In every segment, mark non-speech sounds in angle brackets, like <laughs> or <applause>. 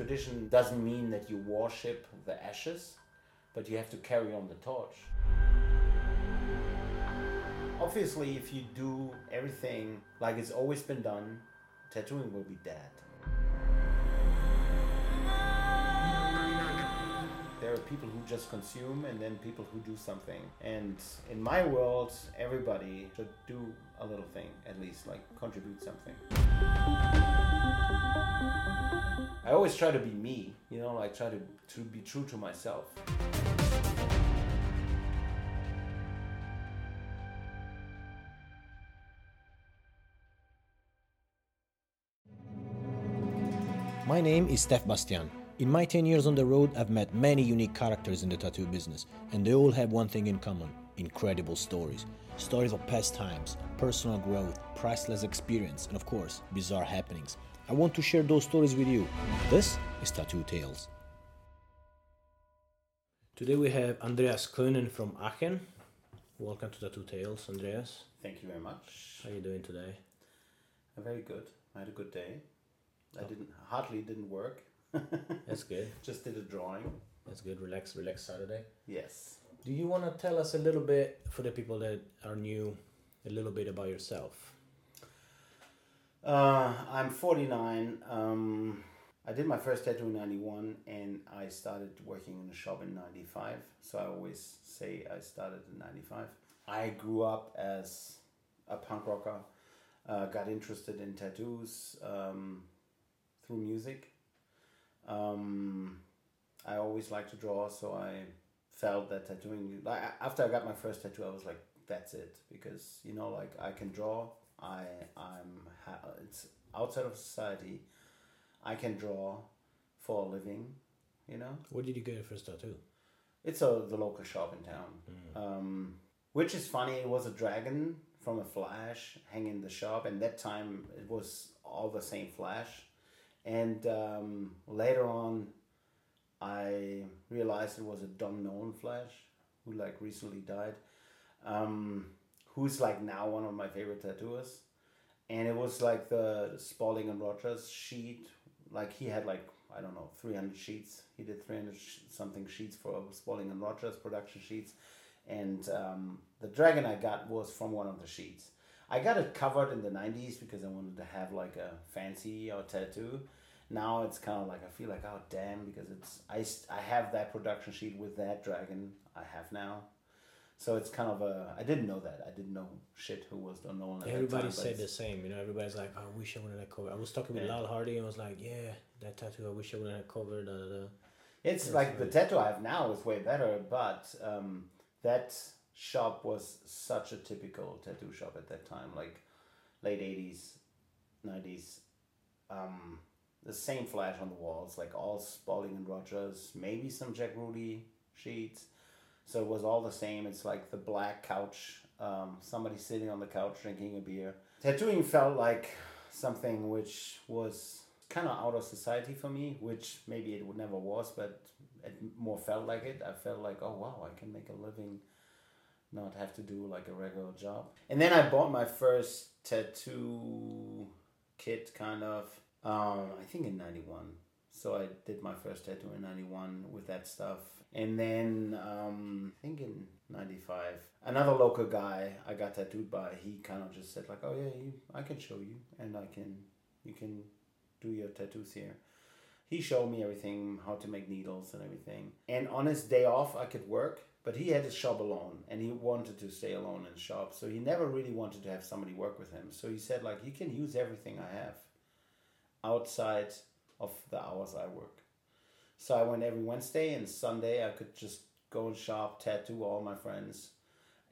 Tradition doesn't mean that you worship the ashes, but you have to carry on the torch. Obviously, if you do everything like it's always been done, tattooing will be dead. There are people who just consume and then people who do something. And in my world, everybody should do a little thing, at least, like contribute something. I always try to be me, you know, I try to, to be true to myself. My name is Steph Bastian. In my 10 years on the road, I've met many unique characters in the tattoo business, and they all have one thing in common incredible stories. Stories of past times, personal growth, priceless experience, and of course, bizarre happenings. I want to share those stories with you. This is Tattoo Tales. Today we have Andreas Könen from Aachen. Welcome to Tattoo Tales, Andreas. Thank you very much. How are you doing today? Uh, Very good. I had a good day. I didn't hardly didn't work. <laughs> That's good. Just did a drawing. That's good. Relax, relax Saturday. Yes. Do you want to tell us a little bit, for the people that are new, a little bit about yourself? Uh, I'm 49. Um, I did my first tattoo in 91 and I started working in a shop in 95. So I always say I started in 95. I grew up as a punk rocker, uh, got interested in tattoos um, through music. Um, I always liked to draw, so I felt that tattooing. Like after I got my first tattoo, I was like, "That's it," because you know, like I can draw. I I'm ha- it's outside of society. I can draw for a living. You know, Where did you get your first tattoo? it's a the local shop in town. Um, which is funny. It was a dragon from a Flash hanging in the shop, and that time it was all the same Flash. And um, later on, I realized it was a Don Nolan Flash who like recently died, um, who's like now one of my favorite tattooers. And it was like the Spaulding and Rogers sheet. Like he had like I don't know three hundred sheets. He did three hundred sh- something sheets for Spaulding and Rogers production sheets, and um, the dragon I got was from one of the sheets. I got it covered in the '90s because I wanted to have like a fancy or tattoo. Now it's kind of like I feel like oh damn because it's I, I have that production sheet with that dragon I have now, so it's kind of a I didn't know that I didn't know shit who was Nolan. At Everybody time, said the same. You know, everybody's like, "I wish I would have covered." I was talking with Yeah. Lal Hardy and I was like, "Yeah, that tattoo. I wish I would have covered." Da, da, da. It's Yes, like the tattoo I have now is way better, but um, that shop was such a typical tattoo shop at that time, like late eighties, nineties. Um, the same flash on the walls, like all Spaulding and Rogers, maybe some Jack Rudy sheets. So it was all the same. It's like the black couch, um, somebody sitting on the couch drinking a beer. Tattooing felt like something which was kind of out of society for me, which maybe it never was, but it more felt like it. I felt like, oh wow, I can make a living, not have to do like a regular job. And then I bought my first tattoo kit, kind of. Um, I think in '91. So I did my first tattoo in '91 with that stuff, and then um, I think in '95, another local guy I got tattooed by. He kind of just said like, "Oh yeah, you, I can show you, and I can, you can do your tattoos here." He showed me everything, how to make needles and everything. And on his day off, I could work, but he had his shop alone, and he wanted to stay alone in shop. So he never really wanted to have somebody work with him. So he said like, "You can use everything I have outside of the hours I work." So I went every Wednesday and Sunday. I could just go and shop, tattoo all my friends,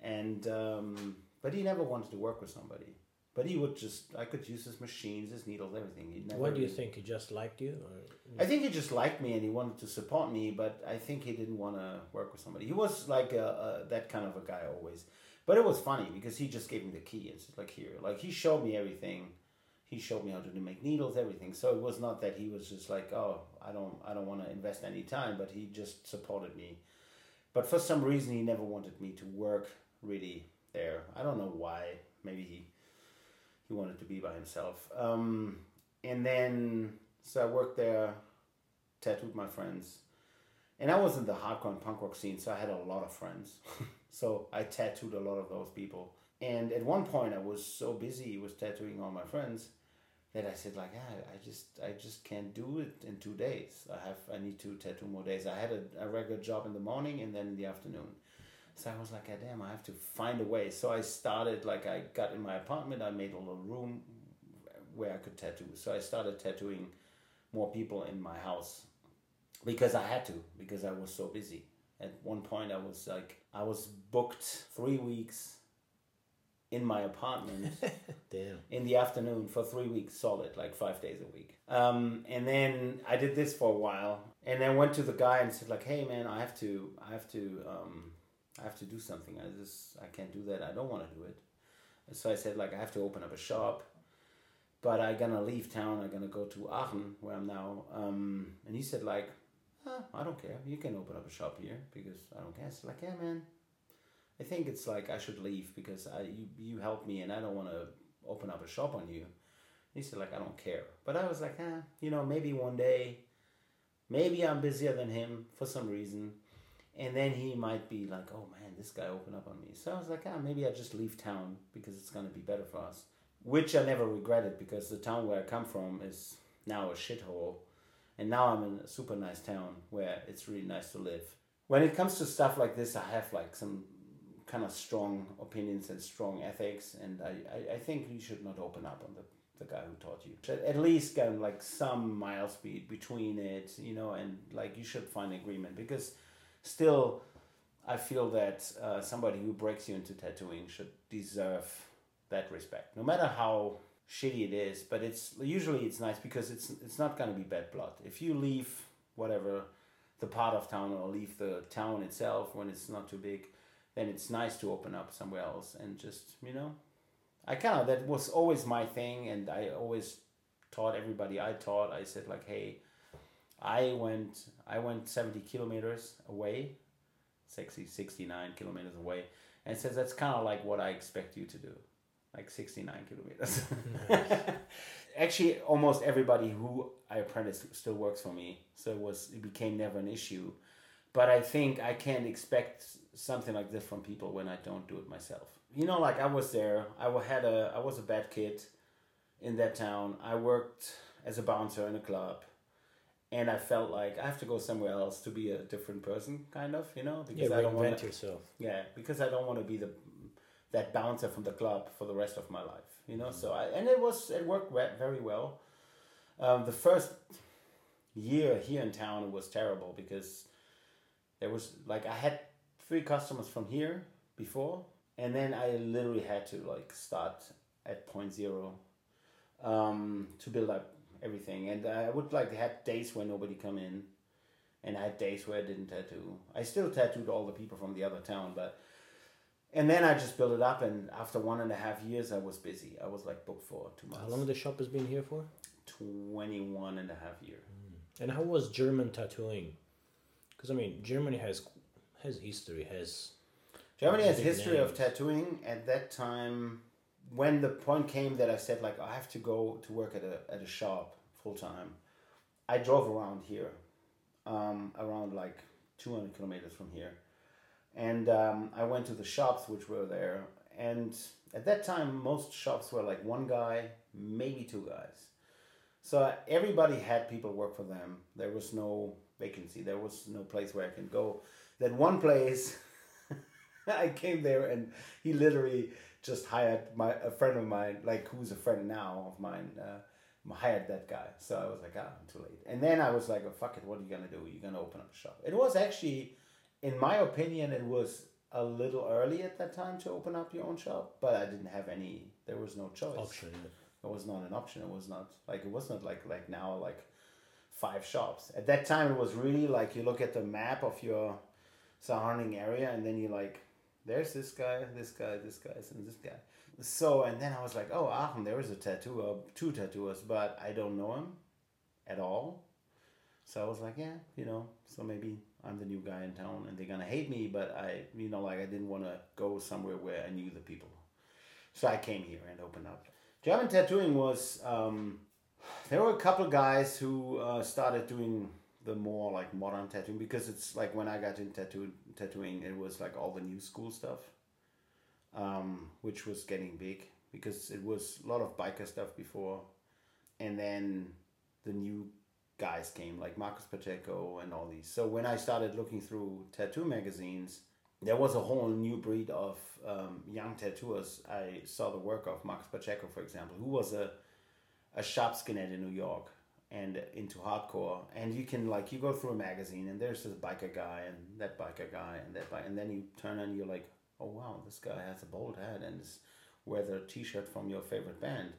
and um, but he never wanted to work with somebody. But he would just I could use his machines, his needles, everything. He never Why do you think he just liked you? Or I think he just liked me and he wanted to support me, but I think he didn't want to work with somebody. He was like a, a, that kind of a guy always. But it was funny because he just gave me the key. It's just like here, like he showed me everything. He showed me how to make needles, everything. So it was not that he was just like, oh, I don't, I don't want to invest any time, but he just supported me. But for some reason, he never wanted me to work really there. I don't know why. Maybe he he wanted to be by himself. Um, and then so I worked there tattooed my friends. And I was in the hardcore and punk rock scene, so I had a lot of friends. <laughs> so I tattooed a lot of those people. And at one point, I was so busy with tattooing all my friends that I said like, yeah, I just I just can't do it in two days. I have I need to tattoo more days. I had a, a regular job in the morning and then in the afternoon. So I was like, God damn, I have to find a way. So I started like I got in my apartment. I made a little room where I could tattoo. So I started tattooing more people in my house because I had to because I was so busy. At one point, I was like I was booked three weeks in my apartment <laughs> Damn. in the afternoon for three weeks solid, like five days a week. Um, and then I did this for a while, and then went to the guy and said like, "Hey man, I have to, I have to, um, I have to do something. I just, I can't do that. I don't want to do it." And so I said like, "I have to open up a shop." But I'm gonna leave town. I'm gonna go to Aachen, where I'm now. Um, and he said like, "Ah, I don't care. You can open up a shop here because I don't care. It's like, yeah, man. I think it's like I should leave because I you, you helped me and I don't want to open up a shop on you. He said like I don't care, but I was like, ah, you know, maybe one day, maybe I'm busier than him for some reason, and then he might be like, oh man, this guy opened up on me. So I was like, ah, maybe I just leave town because it's gonna be better for us. Which I never regretted because the town where I come from is now a shithole, and now I'm in a super nice town where it's really nice to live. When it comes to stuff like this, I have like some kind of strong opinions and strong ethics, and I, I, I think you should not open up on the, the guy who taught you. At least get like some mile speed between it, you know, and like you should find agreement because still, I feel that uh, somebody who breaks you into tattooing should deserve that respect, no matter how shitty it is. But it's usually it's nice because it's it's not gonna be bad blood. If you leave whatever the part of town or leave the town itself when it's not too big then it's nice to open up somewhere else and just you know. I kind of that was always my thing and i always taught everybody. I taught i said like hey i went i went 70 kilometers away 60 69 kilometers away. And says that's kind of like what i expect you to do like 69 kilometers. <laughs> Actually almost everybody who i apprenticed still works for me so it was it became never an issue but i think i can't expect something like this from people when I don't do it myself. You know, like I was there. I had a I was a bad kid in that town. I worked as a bouncer in a club, and I felt like I have to go somewhere else to be a different person, kind of. You know, because yeah, I don't want yourself. Yeah, because I don't want to be the that bouncer from the club for the rest of my life. You know, so I and it was it worked very well. Um, the first year here in town was terrible because there was like I had three customers from here before, and then I literally had to like start at point zero um, to build up everything. And I would like had days where nobody come in, and I had days where I didn't tattoo. I still tattooed all the people from the other town, but and then I just built it up. And after one and a half years, I was busy. I was like booked for two months. How long the shop has been here for? 21 and a half year. Mm. And how was German tattooing? Because I mean, Germany has has history, has Germany has history names. of tattooing. At that time, when the point came that I said like I have to go to work at a at a shop full time, I drove around here, um, around like two hundred kilometers from here, and um, I went to the shops which were there. And at that time, most shops were like one guy, maybe two guys. So everybody had people work for them. There was no vacancy. There was no place where I can go that one place <laughs> I came there and he literally just hired my a friend of mine, like who's a friend now of mine, uh, hired that guy. So I was like, ah, I'm too late. And then I was like, oh, fuck it, what are you gonna do? You're gonna open up a shop. It was actually, in my opinion, it was a little early at that time to open up your own shop, but I didn't have any. There was no choice. Option. It was not an option. It was not like it was not like like now like five shops. At that time, it was really like you look at the map of your surrounding area, and then you like, there's this guy, this guy, this guy, and this guy. So, and then I was like, oh, Aachen, there is a tattooer, uh, two tattooers, but I don't know him at all. So I was like, yeah, you know, so maybe I'm the new guy in town and they're gonna hate me, but I, you know, like I didn't want to go somewhere where I knew the people. So I came here and opened up. German tattooing was, um, there were a couple guys who uh, started doing the more like modern tattooing because it's like when I got into tattoo tattooing, it was like all the new school stuff, um, which was getting big because it was a lot of biker stuff before, and then the new guys came like Marcus Pacheco and all these. So when I started looking through tattoo magazines, there was a whole new breed of um, young tattooers. I saw the work of Marcus Pacheco, for example, who was a a sharp skinhead in New York and into hardcore. And you can like you go through a magazine and there's this biker guy and that biker guy and that bike, and then you turn and you're like, oh wow, this guy has a bald head and is wears a T-shirt from your favorite band.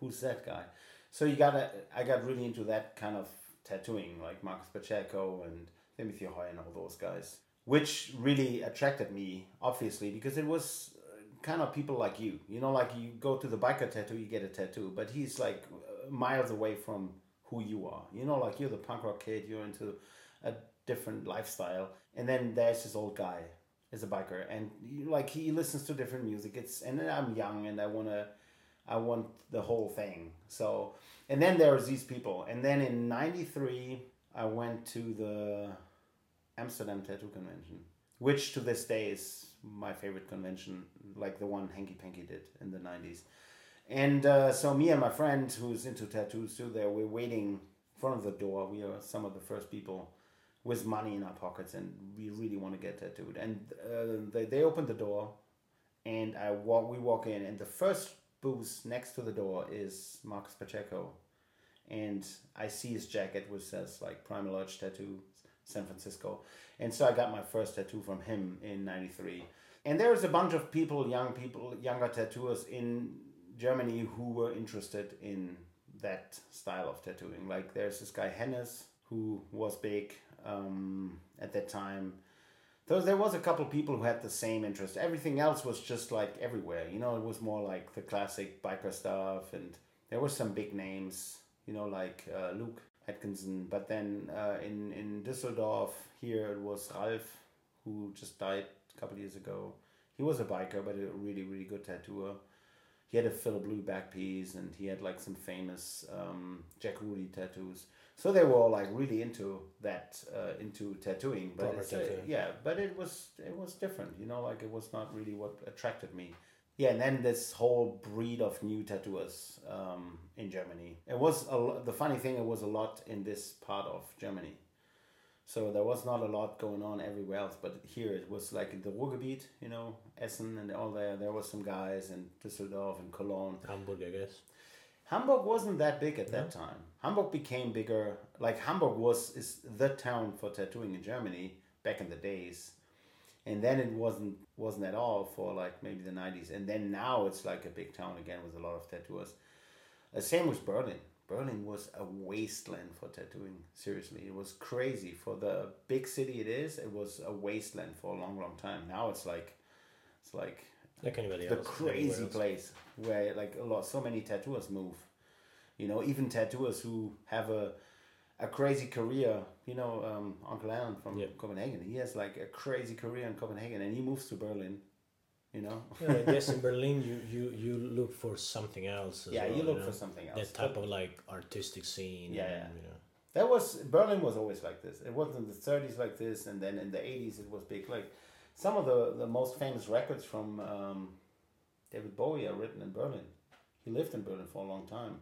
Who's that guy? So you gotta. I got really into that kind of tattooing, like Marcus Pacheco and Timothy Hoy and all those guys, which really attracted me, obviously, because it was uh, kind of people like you. You know, like you go to the biker tattoo, you get a tattoo, but he's like miles away from who you are. You know, like you're the punk rock kid, you're into a different lifestyle, and then there's this old guy is a biker, and like he listens to different music. It's and then I'm young and I wanna, I want the whole thing. So and then there's these people, and then in '93 I went to the Amsterdam Tattoo Convention, which to this day is my favorite convention, like the one Hanky Panky did in the '90s. And uh, so me and my friend who's into tattoos too, there we're waiting in front of the door. We are some of the first people with money in our pockets, and we really want to get tattooed. And uh, they they opened the door, and I walk. We walk in, and the first booth next to the door is Marcus Pacheco, and I see his jacket which says like Primal Urge Tattoo, San Francisco, and so I got my first tattoo from him in '93. And there was a bunch of people, young people, younger tattooers in Germany who were interested in that style of tattooing. Like there's this guy Hennes who was big um, at that time. So there was a couple people who had the same interest. Everything else was just like everywhere. You know, it was more like the classic biker stuff, and there were some big names. You know, like uh, Luke Atkinson. But then uh, in in Düsseldorf here it was Ralph, who just died a couple years ago. He was a biker, but a really really good tattooer he had a Filip Leu back piece and he had like some famous um, Jack Rudy tattoos. So they were all like really into that, uh, into tattooing. But uh, yeah, but it was it was different, you know, like it was not really what attracted me. Yeah, and then this whole breed of new tattooers um, in Germany. It was a, the funny thing. It was a lot in this part of Germany. So there was not a lot going on everywhere else, but here it was like in the Ruhrgebiet, you know, Essen and all there. There was some guys in Düsseldorf and Cologne. Hamburg, I guess. Hamburg wasn't that big at that time. Hamburg became bigger. Like Hamburg was is the town for tattooing in Germany back in the days, and then it wasn't wasn't at all for like maybe the nineties. And then now it's like a big town again with a lot of tattooers. The uh, same with Berlin. Berlin was a wasteland for tattooing. Seriously, it was crazy for the big city it is. It was a wasteland for a long, long time. Now it's like, it's like like anybody the else, crazy place where like a lot, so many tattooers move. You know, even tattooers who have a a crazy career. You know, um, Uncle Allan from yep. Copenhagen. He has like a crazy career in Copenhagen, and he moves to Berlin you know. <laughs> yeah, I guess in Berlin you, you, you look for something else. yeah, well, you look you know? for something else. That type of like artistic scene. Yeah, and, yeah. You know. That was Berlin was always like this. It wasn't in the thirties like this, and then in the eighties it was big. Like some of the the most famous records from um, David Bowie are written in Berlin. He lived in Berlin for a long time.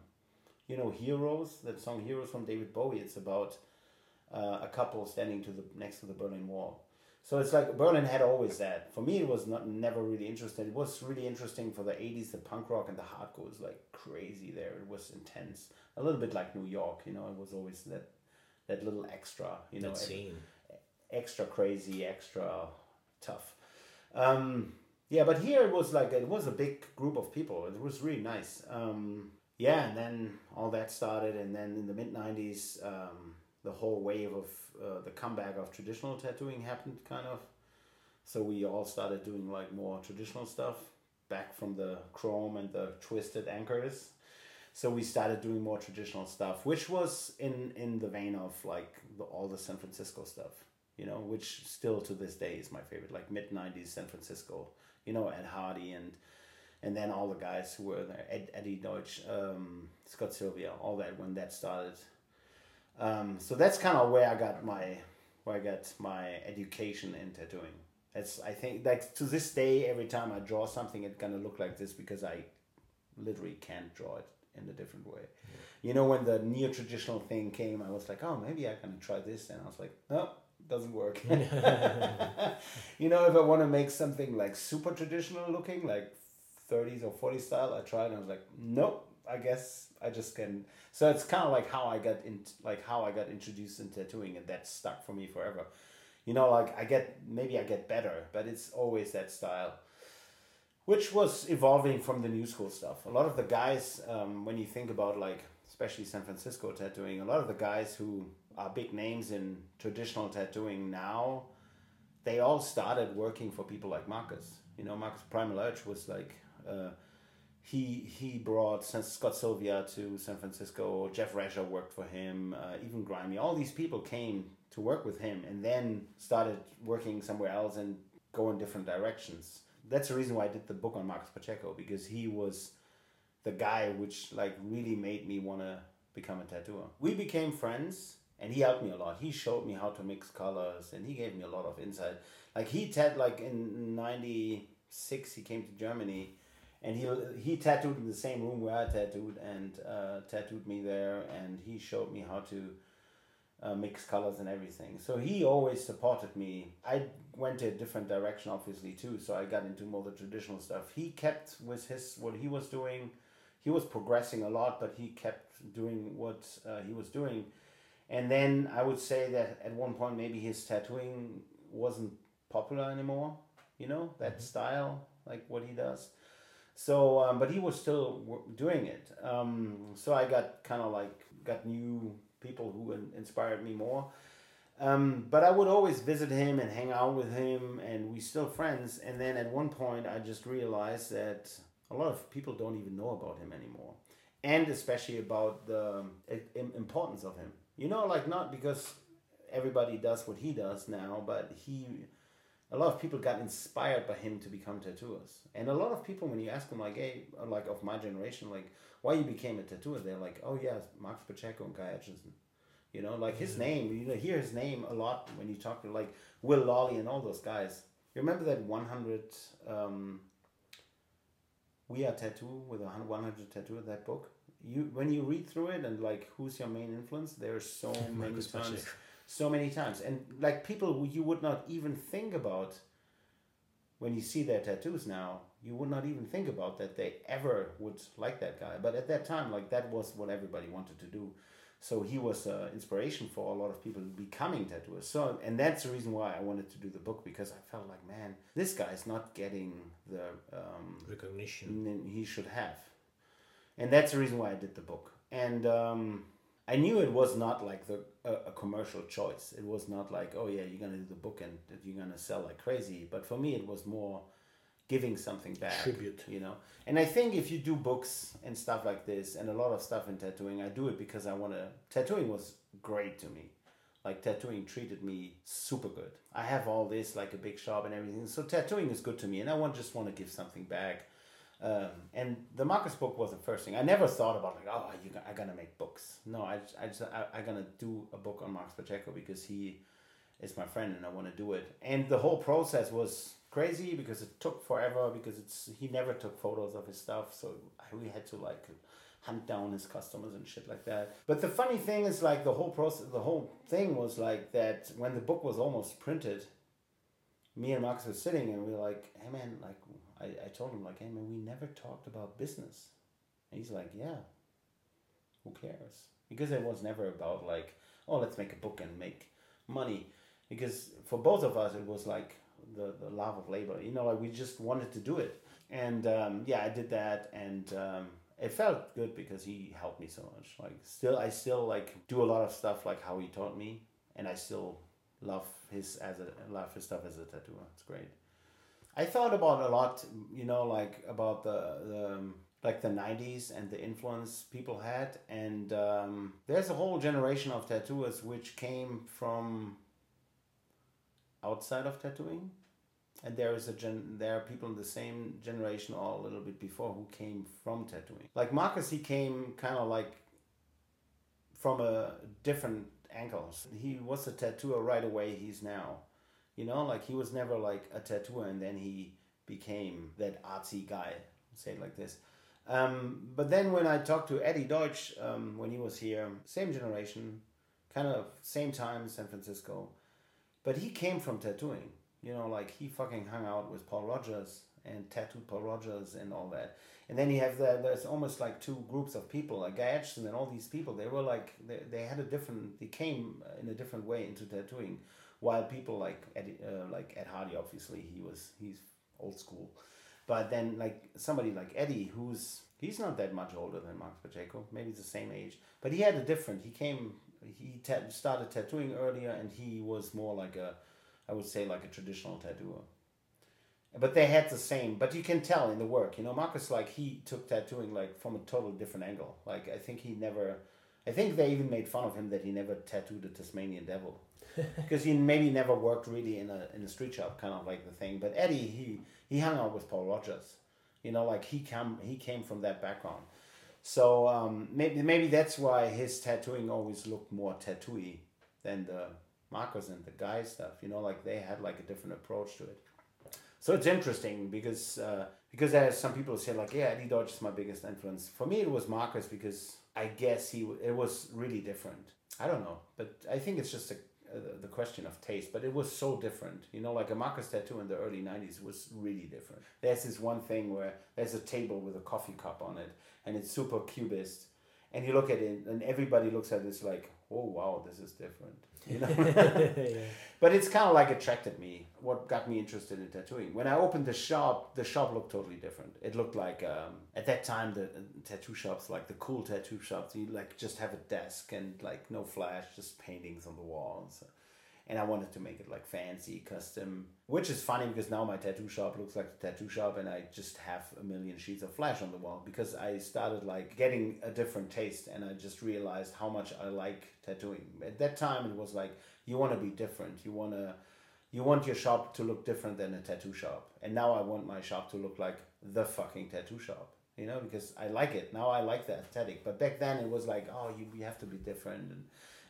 You know, Heroes, that song Heroes from David Bowie. It's about uh, a couple standing to the next to the Berlin Wall so it's like Berlin had always that. For me, it was not never really interesting. It was really interesting for the '80s. The punk rock and the hardcore was like crazy there. It was intense, a little bit like New York. You know, it was always that that little extra. You know, scene. extra crazy, extra tough. Um, yeah, but here it was like it was a big group of people. It was really nice. Um, yeah, and then all that started, and then in the mid '90s. Um, the whole wave of uh, the comeback of traditional tattooing happened kind of so we all started doing like more traditional stuff back from the chrome and the twisted anchors so we started doing more traditional stuff which was in in the vein of like the, all the san francisco stuff you know which still to this day is my favorite like mid 90s san francisco you know ed hardy and and then all the guys who were there ed, eddie deutsch um, scott sylvia all that when that started Um, so that's kind of where I got my where I got my education in tattooing. It's I think like to this day, every time I draw something, it's gonna look like this because I literally can't draw it in a different way. You know, when the neo traditional thing came, I was like, oh, maybe I can try this, and I was like, no, doesn't work. <laughs> <laughs> you know, if I want to make something like super traditional looking, like 30s or 40s style, I tried, and I was like, nope. I guess I just can. So it's kind of like how I got in, like how I got introduced in tattooing, and that stuck for me forever. You know, like I get maybe I get better, but it's always that style which was evolving from the new school stuff. A lot of the guys, um, when you think about like, especially San Francisco tattooing, a lot of the guys who are big names in traditional tattooing now, they all started working for people like Marcus. You know, Marcus Primal Urge was like, uh, he he brought Scott Sylvia to San Francisco. Jeff Rassier worked for him. Uh, even Grimy. All these people came to work with him, and then started working somewhere else and go in different directions that's the reason why I did the book on Marcus Pacheco because he was the guy which like really made me want to become a tattooer. We became friends and he helped me a lot. He showed me how to mix colors and he gave me a lot of insight. Like he tat like in 96 he came to Germany and he he tattooed in the same room where I tattooed and uh, tattooed me there and he showed me how to uh, mix colors and everything. So he always supported me. I went a different direction, obviously too. So I got into more the traditional stuff. He kept with his what he was doing. He was progressing a lot, but he kept doing what uh, he was doing. And then I would say that at one point maybe his tattooing wasn't popular anymore. You know that mm-hmm. style, like what he does. So, um, but he was still doing it. Um, so I got kind of like got new people who inspired me more. Um, but I would always visit him and hang out with him, and we still friends. And then at one point, I just realized that a lot of people don't even know about him anymore, and especially about the importance of him. You know, like not because everybody does what he does now, but he. A lot of people got inspired by him to become tattooers, and a lot of people, when you ask them, like, "Hey, like of my generation, like, why you became a tattooer. They're like, oh yeah, Max Pacheco and Guy Aitchison. You know, like his name, you know, hear his name a lot when you talk to like Will Lawley and all those guys. You remember that 100 um, We Are Tattoo with a 100 tattoo that book? You when you read through it and like who's your main influence, there's so <laughs> many times. So many times, and like people you would not even think about when you see their tattoos now you would not even think about that they ever would like that guy. But at that time, like that was what everybody wanted to do. So he was uh, inspiration for a lot of people becoming tattooers. So, and that's the reason why I wanted to do the book because I felt like, man, this guy is not getting the um, recognition he should have, and that's the reason why I did the book. And um, I knew it was not like the a, a, commercial choice. It was not like, oh yeah, you're gonna do the book and you're gonna sell like crazy. But for me, it was more giving something back. Tribute. You know? And I think if you do books and stuff like this and a lot of stuff in tattooing, I do it because I want to. Tattooing was great to me. Like tattooing treated me super good. I have all this like a big shop and everything, so tattooing is good to me, and I want just want to give something back. Um, and the Marcus book was the first thing. I never thought about like, oh, you, I gotta make books. No, I, I just, I, I gonna do a book on Marcus Pacheco because he is my friend and I want to do it. And the whole process was crazy because it took forever because it's he never took photos of his stuff so we had to like hunt down his customers and shit like that but the funny thing is like the whole process the whole thing was like that when the book was almost printed me and Marcus were sitting and we were like hey man like I, I told him like hey man we never talked about business and he's like yeah who cares because it was never about like oh let's make a book and make money because for both of us it was like the, the love of labor. You know, like we just wanted to do it. And um, yeah, I did that, and um, it felt good because he helped me so much. Like still, I still like do a lot of stuff like how he taught me, and I still love his as a love his stuff as a tattooer. It's great. I thought about a lot, you know, like about the the um, like the 90s and the influence people had and um, there's a whole generation of tattooers which came from outside of tattooing and there is a gen there are people in the same generation or a little bit before who came from tattooing like marcus he came kind of like from a different angle. He was a tattooer right away. He's now, you know, like he was never like a tattooer, and then he became that artsy guy. Say it like this. Um, but then when I talked to Eddie Deutsch um, when he was here, same generation, kind of same time, San Francisco, but he came from tattooing. You know, like he fucking hung out with Paul Rogers and tattooed Paul Rogers and all that. And then you have the, there's almost like two groups of people, like Guy Aitchison and all these people. They were like they, they had a different, they came in a different way into tattooing, while people like Eddie, uh, like Ed Hardy, obviously he was he's old school, but then like somebody like Eddie, who's he's not that much older than Marcus Pacheco, maybe the same age, but he had a different. He came, he ta- started tattooing earlier, and he was more like a, I would say like a traditional tattooer. But they had the same but you can tell in the work you know marcus like he took tattooing like from a totally different angle. Like i think he never i think they even made fun of him that he never tattooed a tasmanian devil <laughs> because he maybe never worked really in a in a street shop kind of like the thing. But eddie he he hung out with paul rogers. You know like he came he came from that background. So um, maybe maybe that's why his tattooing always looked more tattooy than the marcus and the guy stuff. You know like they had like a different approach to it. So it's interesting because uh, because there's some people say like, yeah, Eddie Deutsch is my biggest influence. For me, it was Marcus because I guess he it was really different. I don't know, but I think it's just a, the question of taste. But it was so different, you know, like a Marcus tattoo in the early '90s was really different. There's this one thing where there's a table with a coffee cup on it, and it's super cubist, and you look at it, and everybody looks at this like, oh wow, this is different <laughs> you know. yeah. But it's kind of like attracted me. What got me interested in tattooing? When I opened the shop, the shop looked totally different. It looked like um, at that time the uh, tattoo shops, like the cool tattoo shops, you like just have a desk and like no flash, just paintings on the walls and I wanted to make it like fancy, custom, which is funny because now my tattoo shop looks like a tattoo shop and I just have a million sheets of flash on the wall because I started like getting a different taste and I just realized how much I like tattooing. At that time it was like you want to be different. You want to you want your shop to look different than a tattoo shop. And now I want my shop to look like the fucking tattoo shop. You know, because I like it. Now I like the aesthetic. But back then it was like, oh, you, you have to be different and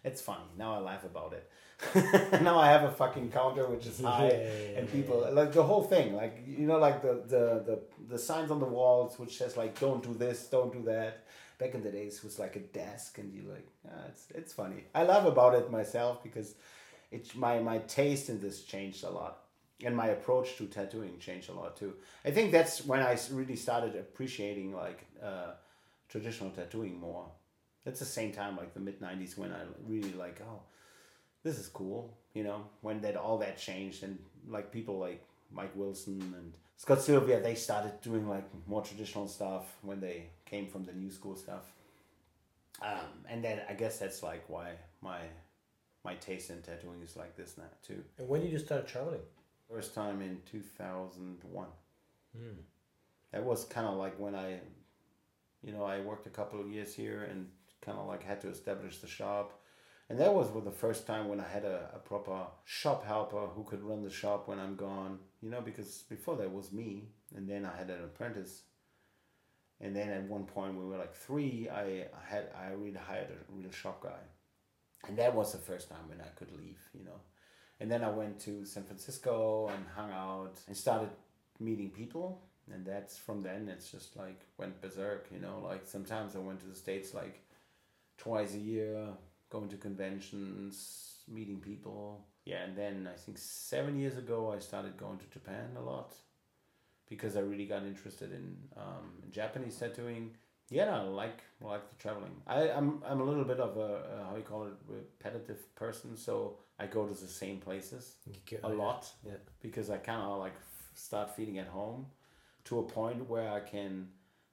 it's funny. Now I laugh about it. <laughs> now I have a fucking counter which is high, yeah, yeah, and people like the whole thing, like you know, like the, the the the signs on the walls which says like "Don't do this, don't do that." Back in the days, it was like a desk, and you like, ah, it's it's funny. I laugh about it myself because it my my taste in this changed a lot, and my approach to tattooing changed a lot too. I think that's when I really started appreciating like uh, traditional tattooing more it's the same time like the mid 90s when i really like oh this is cool you know when that all that changed and like people like mike wilson and scott sylvia they started doing like more traditional stuff when they came from the new school stuff. Um, and then i guess that's like why my my taste in tattooing is like this now too. And when did you start traveling first time in 2001 mm. that was kind of like when i you know i worked a couple of years here and kind of like had to establish the shop. And that was the first time when I had a, a proper shop helper who could run the shop when I'm gone, you know, because before that was me. And then I had an apprentice. And then at one point we were like three, I had I really hired a real shop guy. And that was the first time when I could leave, you know. And then I went to San Francisco and hung out and started meeting people. And that's from then it's just like went berserk, you know. Like sometimes I went to the States like twice a year, going to conventions, meeting people. Yeah, and then I think seven years ago I started going to Japan a lot because I really got interested in, um, Japanese tattooing. Yeah, I like I like the traveling. I I'm I'm a little bit of a, a how you call it repetitive person, so I go to the same places a lot. Yeah. Because I kind of like start feeling at home to a point where I can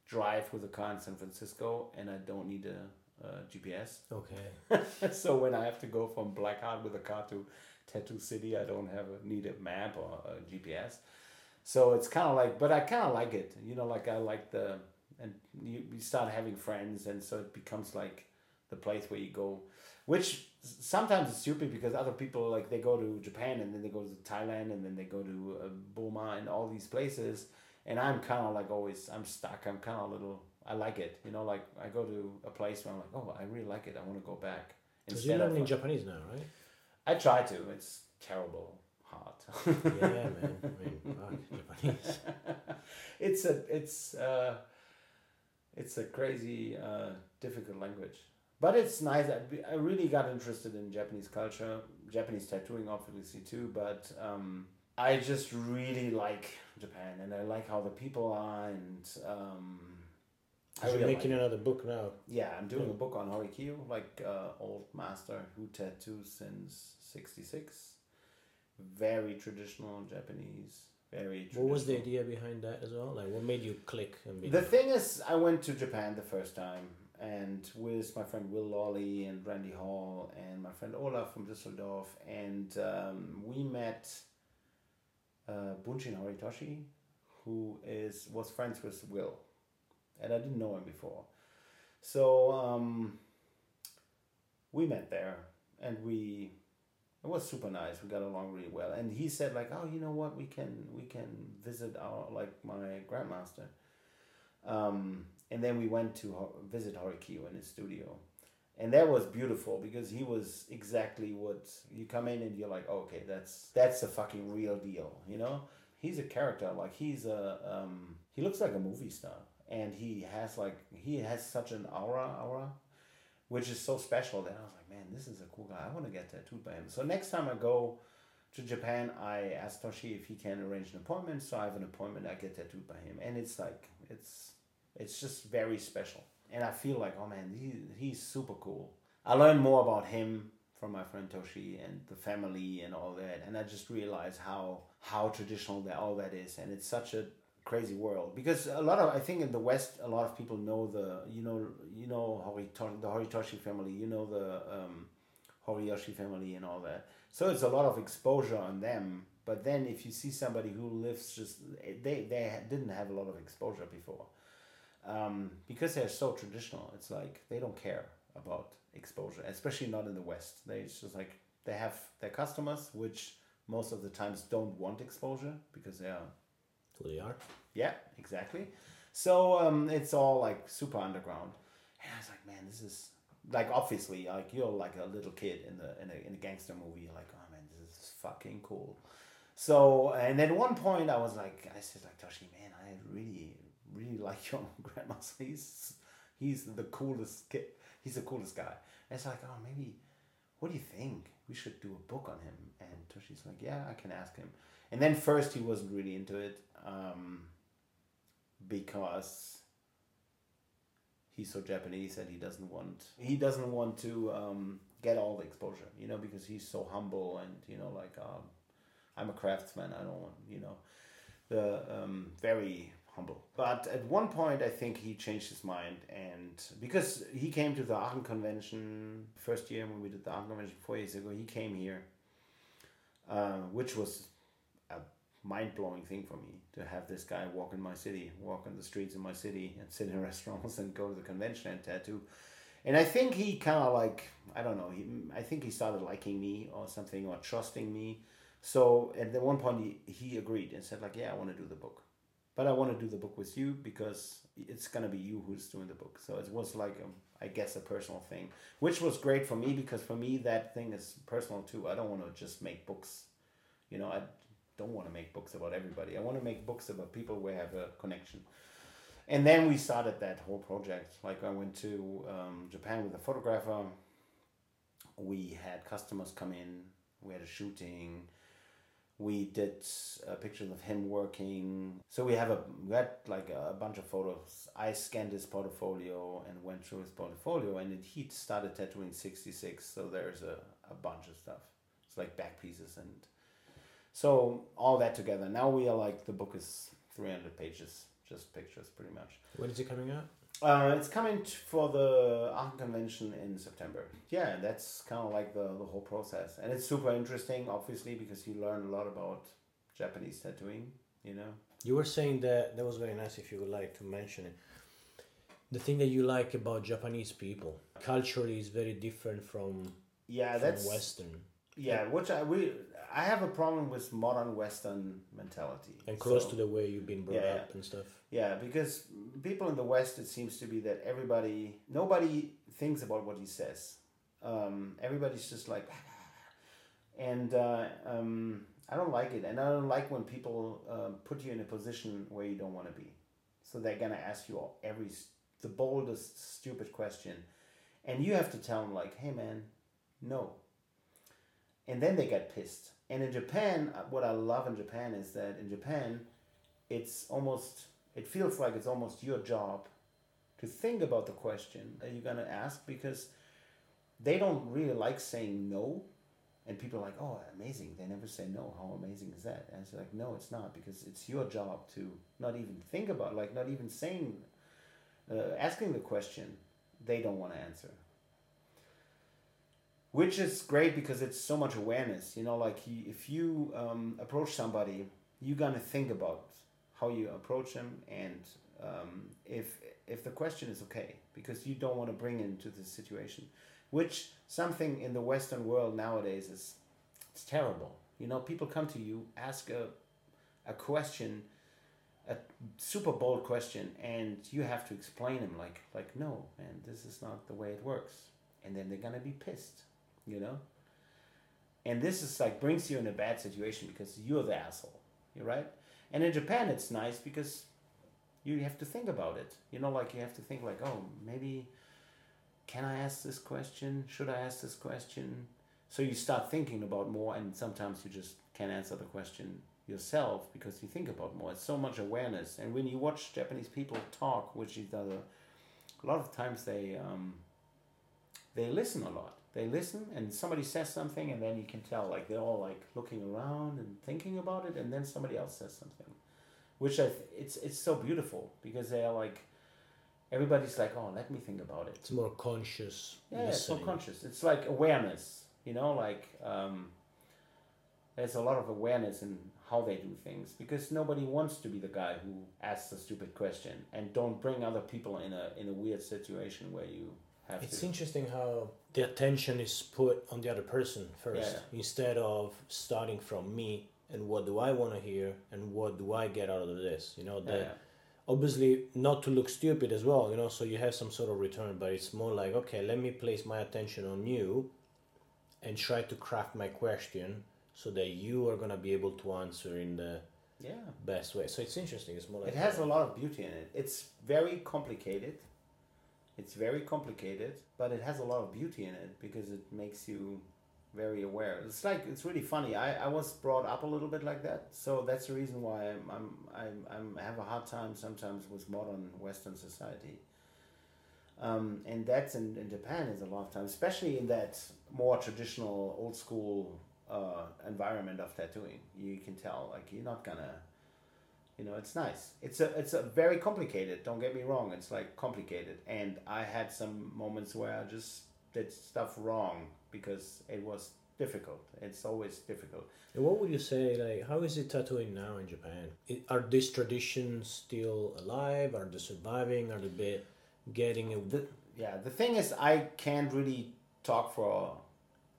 drive with a car in San Francisco and I don't need a uh, GPS. Okay. <laughs> so when I have to go from Blackheart with a car to Tattoo City, I don't have a need a map or a GPS. So it's kind of like, but I kind of like it. You know, like I like the, and you, you start having friends, and so it becomes like the place where you go, which sometimes it's stupid because other people like they go to Japan and then they go to Thailand and then they go to uh, Burma and all these places, and I'm kind of like always I'm stuck. I'm kind of a little I like it. You know, like I go to a place where I'm like, oh, I really like it. I want to go back. Because you're learning Japanese now, right? I try to. It's terrible hard. yeah, man. I mean, fuck, Japanese. <laughs> it's a it's uh, it's a crazy uh, difficult language, but it's nice. I, I really got interested in Japanese culture, Japanese tattooing, obviously too. But um, I just really like Japan, and I like how the people are, and um, You're making another book now. Yeah, I'm doing yeah. a book on Horikyo, like uh, old master who tattooed since '66 very traditional Japanese. Very. Traditional. What was the idea behind that as well? Like, what made you click? And the thing is, I went to Japan the first time, and with my friend Will Lawley and Randy Hall and my friend Olaf from Düsseldorf, and um, we met uh, Bunshin Horitoshi, who is was friends with Will, and I didn't know him before, so um, we met there, and we it was super nice. We got along really well. And he said like, oh, you know what? We can we can visit our like my grandmaster. Um, and then we went to visit Horikyo in his studio, and that was beautiful because he was exactly what you come in and you're like, oh, okay, that's that's a fucking real deal, you know. He's a character like he's a um, he looks like a movie star, and he has like he has such an aura aura which is so special that I was like, man, this is a cool guy. I want to get tattooed by him. So next time I go to Japan, I ask Toshi if he can arrange an appointment. So I have an appointment. I get tattooed by him, and it's like it's it's just very special. And I feel like, oh man, he he's super cool. I learned more about him from my friend Toshi and the family and all that, and I just realized how how traditional that all that is, and it's such a crazy world. Because a lot of I think in the West a lot of people know the you know you know Horitoshi, the Horitoshi family you know the um, Horiyoshi family and all that. So it's a lot of exposure on them. But then if you see somebody who lives just they they didn't have a lot of exposure before. Um, because they're so traditional it's like they don't care about exposure especially not in the West. They it's just like they have their customers which most of the times don't want exposure because they are they are. Yeah, exactly. So um, it's all like super underground. And I was like, man, this is like obviously like you're like a little kid in the in a, in a gangster movie. You're like, oh man, this is fucking cool. So and at one point I was like, I said like Toshi, man, I really really <laughs> like your grandma. He's he's the coolest kid. He's the coolest guy. And it's like, oh maybe, what do you think? We should do a book on him. And Toshi's like, yeah, I can ask him. And then first he wasn't really into it um, because he's so Japanese that he doesn't want he doesn't want to um, get all the exposure, you know, because he's so humble and you know like um, I'm a craftsman. I don't want you know the um, very humble. But at one point, I think he changed his mind, and because he came to the Aachen convention first year when we did the Aachen convention four years ago, he came here, uh, which was mind blowing thing for me to have this guy walk in my city, walk on the streets in my city, and sit in <laughs> restaurants and go to the convention and tattoo. And I think he kind of like I don't know. He, I think he started liking me or something or trusting me. So at the one point he, he agreed and said like, yeah, I want to do the book, but I want to do the book with you because it's gonna be you who's doing the book. So it was like a, I guess a personal thing, which was great for me because for me that thing is personal too. I don't want to just make books you know I don't want to make books about everybody. I want to make books about people I have a connection. And then we started that whole project. Like I went to um, Japan with a photographer. We had customers come in. We had a shooting. We did uh, pictures of him working. So we have a we had like a bunch of photos. I scanned his portfolio and went through his portfolio, and it, he started tattooing sixty six. So there's a, a bunch of stuff. It's like back pieces and so all that together. Now we are like the book is three hundred pages, just pictures, pretty much. When is it coming out? Uh, it's coming t- for the Aachen convention in September. Yeah, that's kind of like the, the whole process, and it's super interesting, obviously, because you learn a lot about Japanese tattooing. You know. You were saying that that was very nice. If you would like to mention it, the thing that you like about Japanese people, culturally, is very different from yeah, from that's Western yeah, which I we I have a problem with modern Western mentality and close So- to the way you've been brought Yeah, up and stuff. Yeah, because people in the West, it seems to be that everybody, nobody thinks about what he says. Um, everybody's just like, <laughs> and uh, um, I don't like it, and I don't like when people um, put you in a position where you don't want to be. So they're gonna ask you all every the boldest stupid question, and you have to tell them like, "Hey, man, no." And then they get pissed. And in Japan, uh, what I love in Japan is that in Japan, it's almost it feels like it's almost your job to think about the question that you're going to ask because they don't really like saying no. And people are like oh amazing. They never say no. How amazing is that? And it's like no it's not because it's your job to not even think about like not even saying uh, asking the question they don't want to answer which is great because it's so much awareness you know like you, if you um, approach somebody you're to think about how you approach them and um, if if the question is okay because you don't want to bring into the situation which something in the western world nowadays is it's terrible. You know people come to you ask a, a question a super bold question and you have to explain them like like no man this is not the way it works. And then they're gonna be pissed you know and this is like brings you in a bad situation because you're the asshole you're right and in Japan, it's nice because you have to think about it. You know, like you have to think like, oh, maybe can I ask this question? Should I ask this question? So you start thinking about more, and sometimes you just can't answer the question yourself because you think about more. It's so much awareness, and when you watch Japanese people talk with each other, a lot of times they um, they listen a lot. They listen, and somebody says something, and then you can tell like they're all like looking around and thinking about it, and then somebody else says something, which I th- it's it's so beautiful because they are like everybody's like, oh, let me think about it. It's more conscious. Yeah, it's so listening. conscious. It's like awareness, you know, like um, there's a lot of awareness in how they do things because nobody wants to be the guy who asks a stupid question and don't bring other people in a in a weird situation where you have It's to. interesting how the attention is put on the other person first Yeah. instead of starting from me and what do I want to hear and what do I get out of this. You know, Yeah, that obviously not to look stupid as well, you know, so you have some sort of return, but it's more like, okay, let me place my attention on you and try to craft my question so that you are going to be able to answer in the yeah. best way. So it's interesting. It's more like It has a lot of beauty in it. It's very complicated. It's very complicated, but it has a lot of beauty in it because it makes you very aware. It's like it's really funny. I, I was brought up a little bit like that, so that's the reason why I'm I'm I'm, I'm I have a hard time sometimes with modern Western society. Um, and that's in, in Japan is a lot of times, especially in that more traditional old school uh, environment of tattooing. You can tell like you're not gonna you know it's nice it's a it's a very complicated don't get me wrong it's like complicated and i had some moments where i just did stuff wrong because it was difficult it's always difficult And what would you say, like, how is it tattooing now in Japan? Are these traditions still alive? Are they surviving? Are they bit getting a the, yeah the thing is i can't really talk for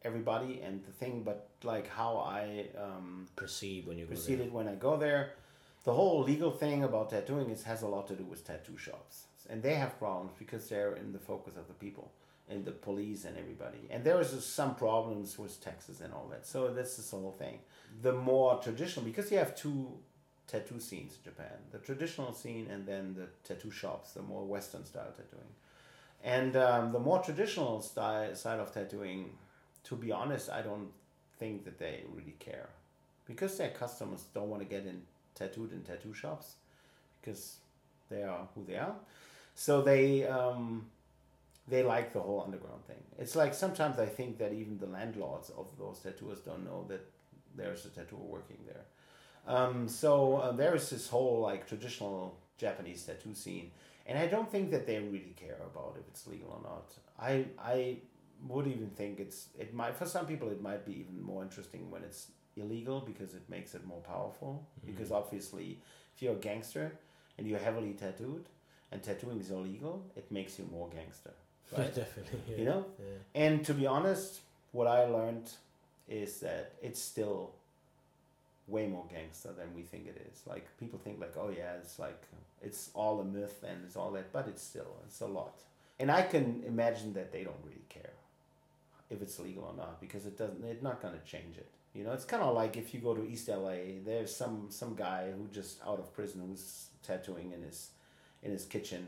everybody and the thing but like how i um, perceive when you go there? proceeded when I go there. The whole legal thing about tattooing is has a lot to do with tattoo shops, and they have problems because they're in the focus of the people and the police and everybody. And there is some problems with taxes and all that. So this the whole thing. The more traditional, because you have two tattoo scenes in Japan: the traditional scene and then the tattoo shops, the more Western style tattooing. And um, the more traditional style side of tattooing, to be honest, I don't think that they really care because their customers don't want to get in tattooed in tattoo shops because they are who they are. So they um, they like the whole underground thing. It's like sometimes I think that even the landlords of those tattooers don't know that there's a tattooer working there. Um, so uh, there is this whole like traditional Japanese tattoo scene, and I don't think that they really care about if it's legal or not. I I would even think it's it might for some people it might be even more interesting when it's illegal because it makes it more powerful. Mm-hmm. Because obviously, if you're a gangster and you're heavily tattooed and tattooing is illegal, it makes you more gangster, <laughs> right? Definitely. Yeah. You know? Yeah. And to be honest, what I learned is that it's still way more gangster than we think it is. Like people think like, oh yeah, it's like it's all a myth and it's all that, but it's still it's a lot. And I can imagine that they don't really care if it's legal or not because it doesn't. It's not gonna change it. You know, it's kind of like if you go to East LA, there's some some guy who just out of prison who's tattooing in his in his kitchen,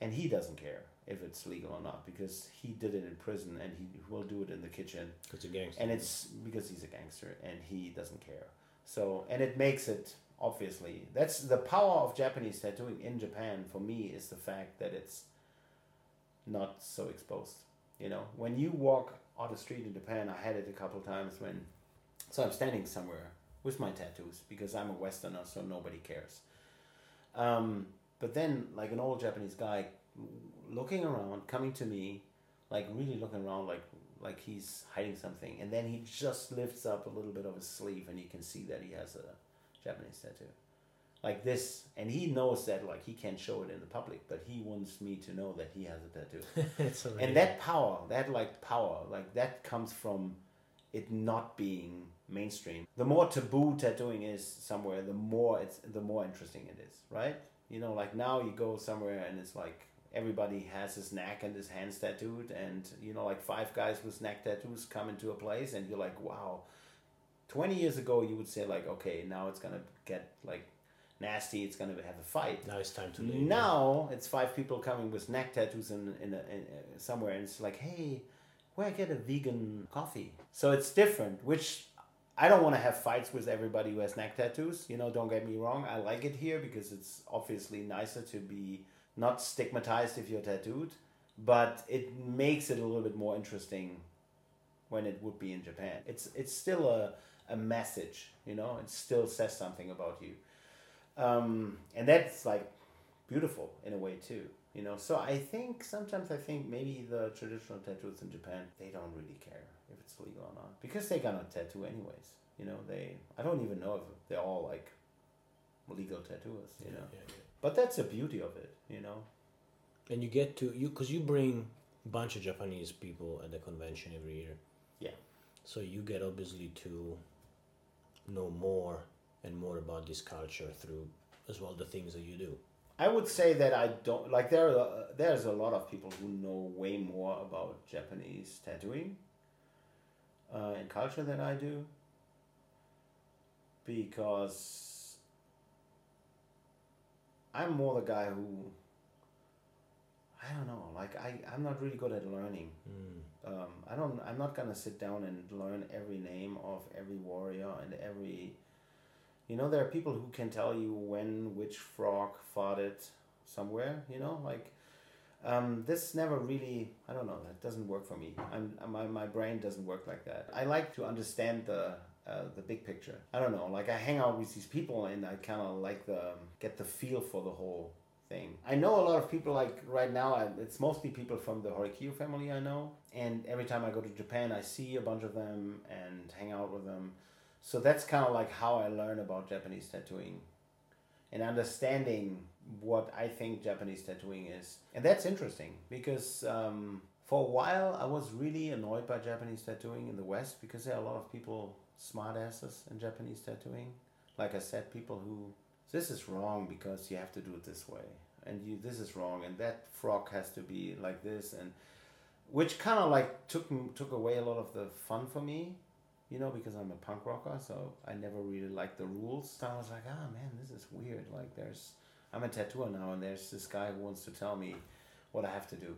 and he doesn't care if it's legal or not because he did it in prison and he will do it in the kitchen. Because a gangster. And it's because he's a gangster and he doesn't care. So and it makes it obviously that's the power of Japanese tattooing in Japan for me is the fact that it's not so exposed. You know, when you walk on the street in Japan, I had it a couple times when so I'm standing somewhere with my tattoos because I'm a Westerner, so nobody cares. Um, but then, like an old Japanese guy, looking around, coming to me, like really looking around, like like he's hiding something, and then he just lifts up a little bit of his sleeve, and you can see that he has a Japanese tattoo, like this, and he knows that like he can't show it in the public, but he wants me to know that he has a tattoo. <laughs> and that power, that like power, like that comes from it not being mainstream. The more taboo tattooing is somewhere, the more it's the more interesting it is, right? You know, like now you go somewhere and it's like everybody has his neck and his hands tattooed, and you know, like five guys with neck tattoos come into a place, and you're like, wow. Twenty years ago, you would say like, okay, now it's gonna get like nasty. It's gonna have a fight. Now it's time to leave. Now it's five people coming with neck tattoos in in, a, in a, somewhere, and it's like, hey, where I get a vegan coffee? So it's different, which I don't want to have fights with everybody who has neck tattoos. You know, don't get me wrong. I like it here because it's obviously nicer to be not stigmatized if you're tattooed, but it makes it a little bit more interesting when it would be in Japan. It's it's still a a message, you know. It still says something about you, um, and that's like beautiful in a way too, you know. So I think sometimes I think maybe the traditional tattoos in Japan they don't really care if it's legal or not because they got gonna tattoo anyways. You know, they I don't even know if they're all like legal tattooers. You know, Yeah, yeah. but that's the beauty of it. You know. And you get to you because you bring a bunch of Japanese people at the convention every year. Yeah. So you get obviously to know more and more about this culture through as well the things that you do. I would say that I don't like there. Are, there's a lot of people who know way more about Japanese tattooing uh, and culture than I do. Because I'm more the guy who I don't know. Like I, I'm not really good at learning. Mm. Um, I don't. I'm not gonna sit down and learn every name of every warrior and every. You know, there are people who can tell you when which frog fought it somewhere. You know, like um, this never really. I don't know. That doesn't work for me. I'm my my brain doesn't work like that. I like to understand the. Uh, the big picture. I don't know. Like I hang out with these people, and I kind of like the get the feel for the whole thing. I know a lot of people like right now. I, it's mostly people from the Horikyu family I know, and every time I go to Japan, I see a bunch of them and hang out with them. So that's kind of like how I learn about Japanese tattooing, and understanding what I think Japanese tattooing is, and that's interesting because. Um, for a while, I was really annoyed by Japanese tattooing in the West because there are a lot of people, smartasses in Japanese tattooing. Like I said, people who this is wrong because you have to do it this way and you this is wrong and that frog has to be like this and which kind of like took took away a lot of the fun for me you know because i'm a punk rocker so i never really liked the rules. So i was like ah man this is weird. Like there's i'm a tattooer now and there's this guy who wants to tell me what i have to do.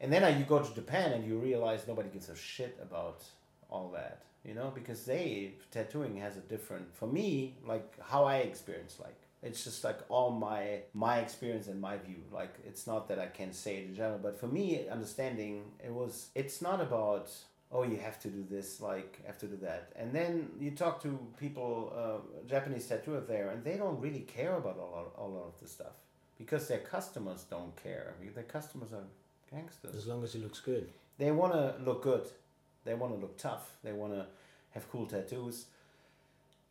And then uh, you go to japan and you realize nobody gives a shit about all that you know because they tattooing has a different for me like how i experience like it's just like all my my experience and my view. Like it's not that i can say it in general but for me understanding it was it's not about oh you have to do this like have to do that. And then you talk to people uh, japanese tattooers there and they don't really care about a lot, a lot of this stuff because their customers don't care. Their customers are gangsters. As long as it looks good. they want to look good. They want to look tough. They want to have cool tattoos.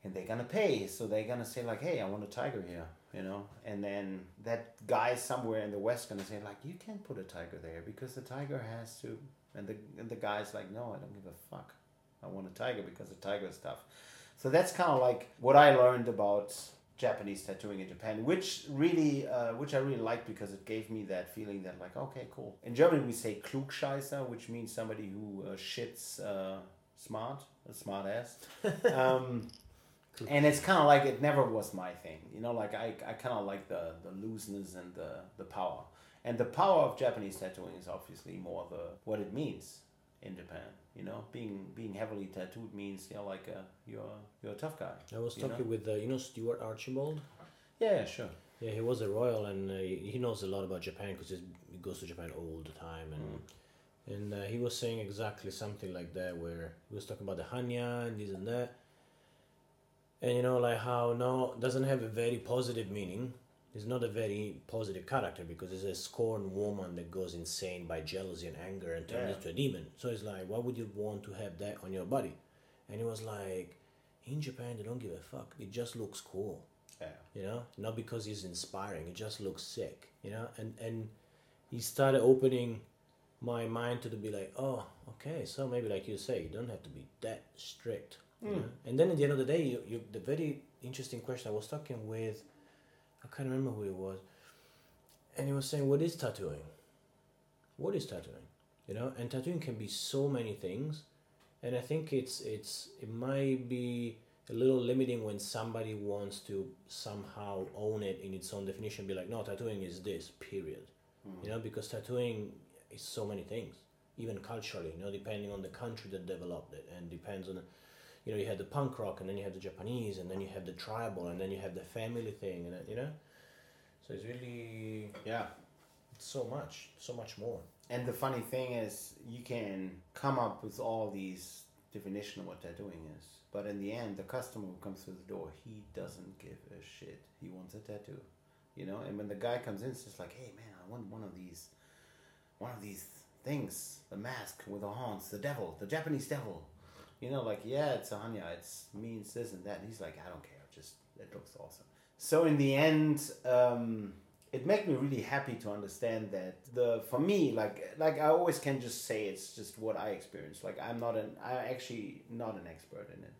And they're gonna pay. So they're gonna say like hey i want a tiger here you know? And then that guy somewhere in the west gonna say like you can't put a tiger there because the tiger has to and the and the guy's like no i don't give a fuck I want a tiger because of tiger stuff. So that's kind of like what I learned about Japanese tattooing in Japan, which really, uh, which I really liked because it gave me that feeling that like, okay, cool. In Germany, we say Klugscheißer, which means somebody who uh, shits uh, smart, a smart ass. <laughs> Um, and it's kind of like it never was my thing, you know. Like I, I kind of like the the looseness and the the power. And the power of Japanese tattooing is obviously more the what it means in Japan. You know, being being heavily tattooed means you know like a, you're you're a tough guy. I was you know? talking with uh, you know Stuart Archibald. Yeah, yeah, sure. Yeah, he was a royal, and uh, he knows a lot about Japan because he goes to Japan all the time, and and uh, he was saying exactly something like that, where he was talking about the Hanya and this and that, and you know, like how no doesn't have a very positive meaning. It's not a very positive character because it's a scorned woman that goes insane by jealousy and anger and turns Yeah. into a demon. So it's like, why would you want to have that on your body? And he was like, in Japan, they don't give a fuck. It just looks cool Yeah. you know not because he's inspiring it just looks sick you know and and he started opening my mind to be like oh okay so maybe like you say you don't have to be that strict you hmm. know? and then at the end of the day you, you the very interesting question i was talking with i can't remember who it was. And he was saying what is tattooing? What is tattooing? You know and tattooing can be so many things. And i think it's it's it might be a little limiting when somebody wants to somehow own it in its own definition be like no tattooing is this period. You know because tattooing is so many things even culturally you know depending on the country that developed it and depends on you know you had the punk rock and then you had the japanese and then you have the tribal and then you have the family thing and you know so it's really Yeah. so much so much more And the funny thing is, you can come up with all these definition of what they're doing is, but in the end, the customer who comes through the door, he doesn't give a shit. He wants a tattoo, you know. And when the guy comes in, it's just like, hey man, I want one of these, one of these things, the mask with the horns, the devil, the Japanese devil. You know, like yeah, it's a hanya, it's means this and that. And he's like, I don't care, just it looks awesome. So in the end, um, it made me really happy to understand that the for me like like I always can just say it's just what I experienced. Like I'm not an I'm actually not an expert in it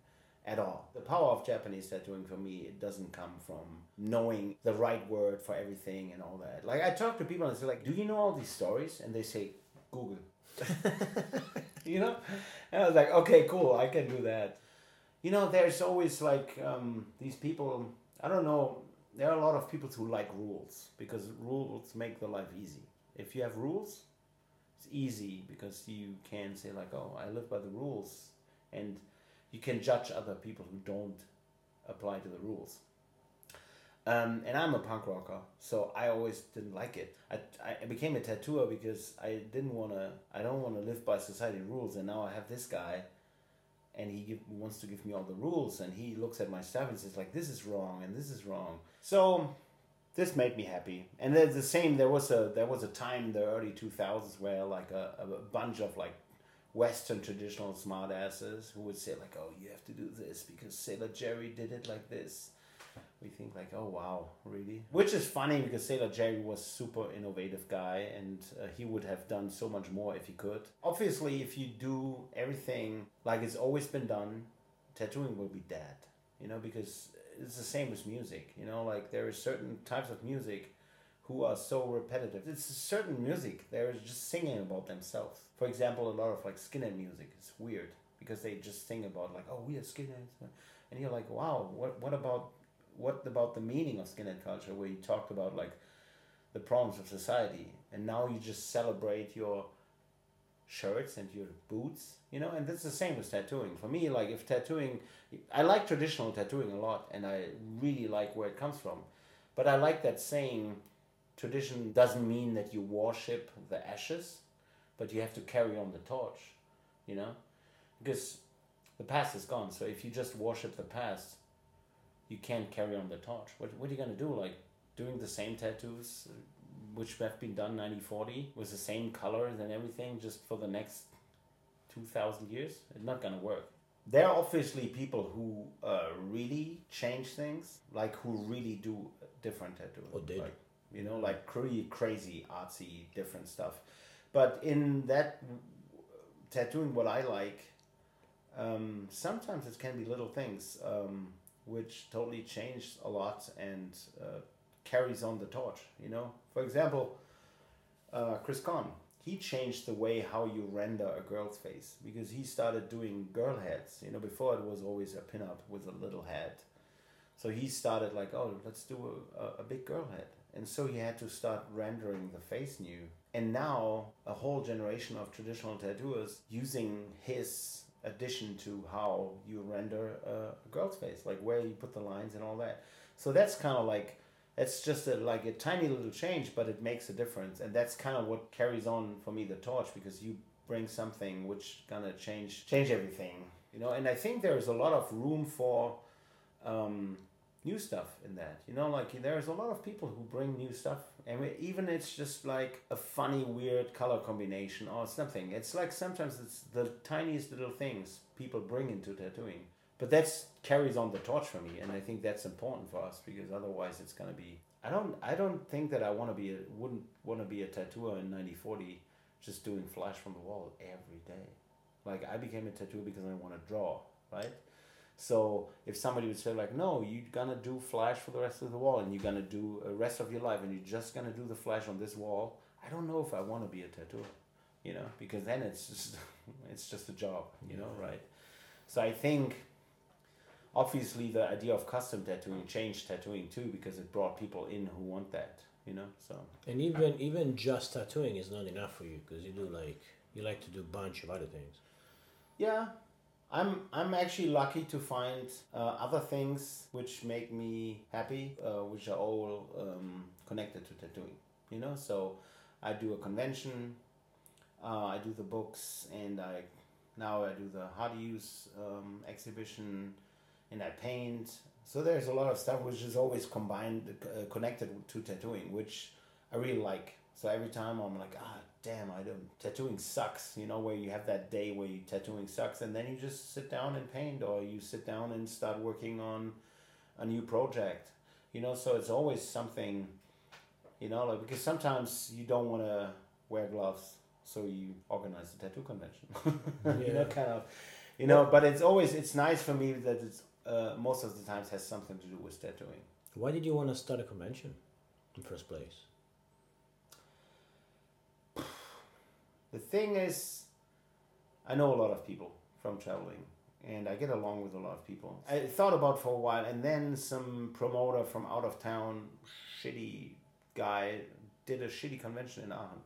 at all. The power of Japanese tattooing for me it doesn't come from knowing the right word for everything and all that. Like I talk to people and say like, "Do you know all these stories?" And they say, "Google." <laughs> you know, and I was like, "Okay, cool, I can do that." You know, there's always like um, these people. I don't know. There are a lot of people who like rules because rules make the life easy. If you have rules, it's easy because you can say like, "Oh, I live by the rules," and you can judge other people who don't apply to the rules. Um, and I'm a punk rocker, so I always didn't like it. I, I became a tattooer because I didn't want to. I don't want to live by society rules, and now I have this guy, and he give, wants to give me all the rules, and he looks at my stuff and says like, "This is wrong, and this is wrong." So this made me happy. And the same. There was a there was a time in the early two thousands where like a, a bunch of like Western traditional smartasses who would say like, "Oh, you have to do this because Sailor Jerry did it like this." We think like, "Oh wow, really?" Which is funny because Sailor Jerry was super innovative guy, and uh, he would have done so much more if he could. Obviously, if you do everything like it's always been done, tattooing will be dead. You know, because it's the same as music. You know, like there are certain types of music who are so repetitive. It's certain music. They're just singing about themselves. For example, a lot of like skinhead music is weird because they just sing about like, oh, we are skinheads, and you're like, wow, what what about what about the meaning of skinhead culture where you talked about like the problems of society? And now you just celebrate your shirts and your boots you know? And that's the same with tattooing. For me like if tattooing i like traditional tattooing a lot and i really like where it comes from. But i like that saying tradition doesn't mean that you worship the ashes but you have to carry on the torch you know? Because the past is gone so if you just worship the past you can't carry on the torch. What, what are you going to do? Like doing the same tattoos which have been done 9040 with the same colors and everything just for the next 2000 years? It's not going to work. There are obviously people who uh, really change things like who really do different tattoos. Or did. like, you know like crazy crazy artsy different stuff. But in that tattooing what i like um, sometimes it can be little things. Um, which totally changed a lot and uh, carries on the torch. You know, for example, uh, Chris Kahn. He changed the way how you render a girl's face because he started doing girl heads. You know, before it was always a pinup with a little head. So he started like, oh, let's do a, a, a big girl head. And so he had to start rendering the face new. And now a whole generation of traditional tattooers using his addition to how you render a girl's face, like where you put the lines and all that. So that's kind of like it's just a, like a tiny little change, but it makes a difference, and that's kind of what carries on for me the torch because you bring something which gonna change change everything, you know. And I think there's a lot of room for um, new stuff in that, you know. Like there's a lot of people who bring new stuff, and even it's just like a funny, weird color combination oh, or something. It's like sometimes it's the tiniest little things people bring into tattooing but that's carries on the torch for me, and I think that's important for us because otherwise it's gonna be. I don't. I don't think that I want to be. A, wouldn't want to be a tattooer in ninety forty, just doing flash from the wall every day. Like I became a tattooer because I want to draw, right? So if somebody would say like, no, you're gonna do flash for the rest of the wall, and you're gonna do the rest of your life, and you're just gonna do the flash on this wall. I don't know if I want to be a tattooer, you know, because then it's just <laughs> it's just a job, you know, right? So I think obviously the idea of custom tattooing changed tattooing too because it brought people in who want that you know so and even even just tattooing is not enough for you because you do like you like to do a bunch of other things yeah i'm i'm actually lucky to find uh, other things which make me happy uh, which are all um, connected to tattooing you know so i do a convention uh, i do the books and i now i do the Hardy Youth um, exhibition and I paint. So there's a lot of stuff which is always combined, uh, connected to tattooing, which I really like. So every time I'm like, ah, damn, I don't. Tattooing sucks, you know, where you have that day where you tattooing sucks, and then you just sit down and paint, or you sit down and start working on a new project, you know. So it's always something, you know, like because sometimes you don't want to wear gloves, so you organize a tattoo convention, yeah. <laughs> you know, kind of, you know. But it's always it's nice for me that it's uh, most of the times has something to do with tattooing. Why did you want to start a convention in first place? The thing is, I know a lot of people from traveling, and I get along with a lot of people. I thought about for a while, and then some promoter from out of town, shitty guy, did a shitty convention in Aachen,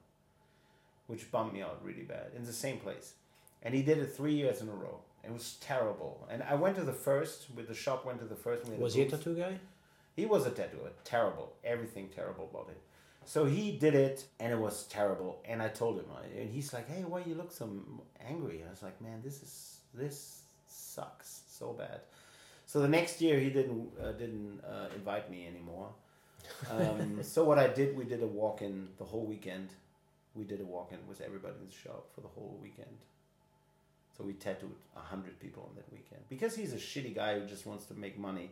which bummed me out really bad in the same place, and he did it three years in a row it was terrible. And I went to the first, with the shop went to the first. Was he a tattoo guy? He was a tattooer. Terrible. Everything terrible about it. So he did it, and it was terrible. And I told him, and he's like, "Hey, why you look so angry?" I was like, "Man, this is this sucks so bad." So the next year, he didn't uh, didn't uh, invite me anymore. Um, <laughs> so what I did, we did a walk in the whole weekend. We did a walk in with everybody in the shop for the whole weekend. So we tattooed a hundred people on that weekend because he's a shitty guy who just wants to make money.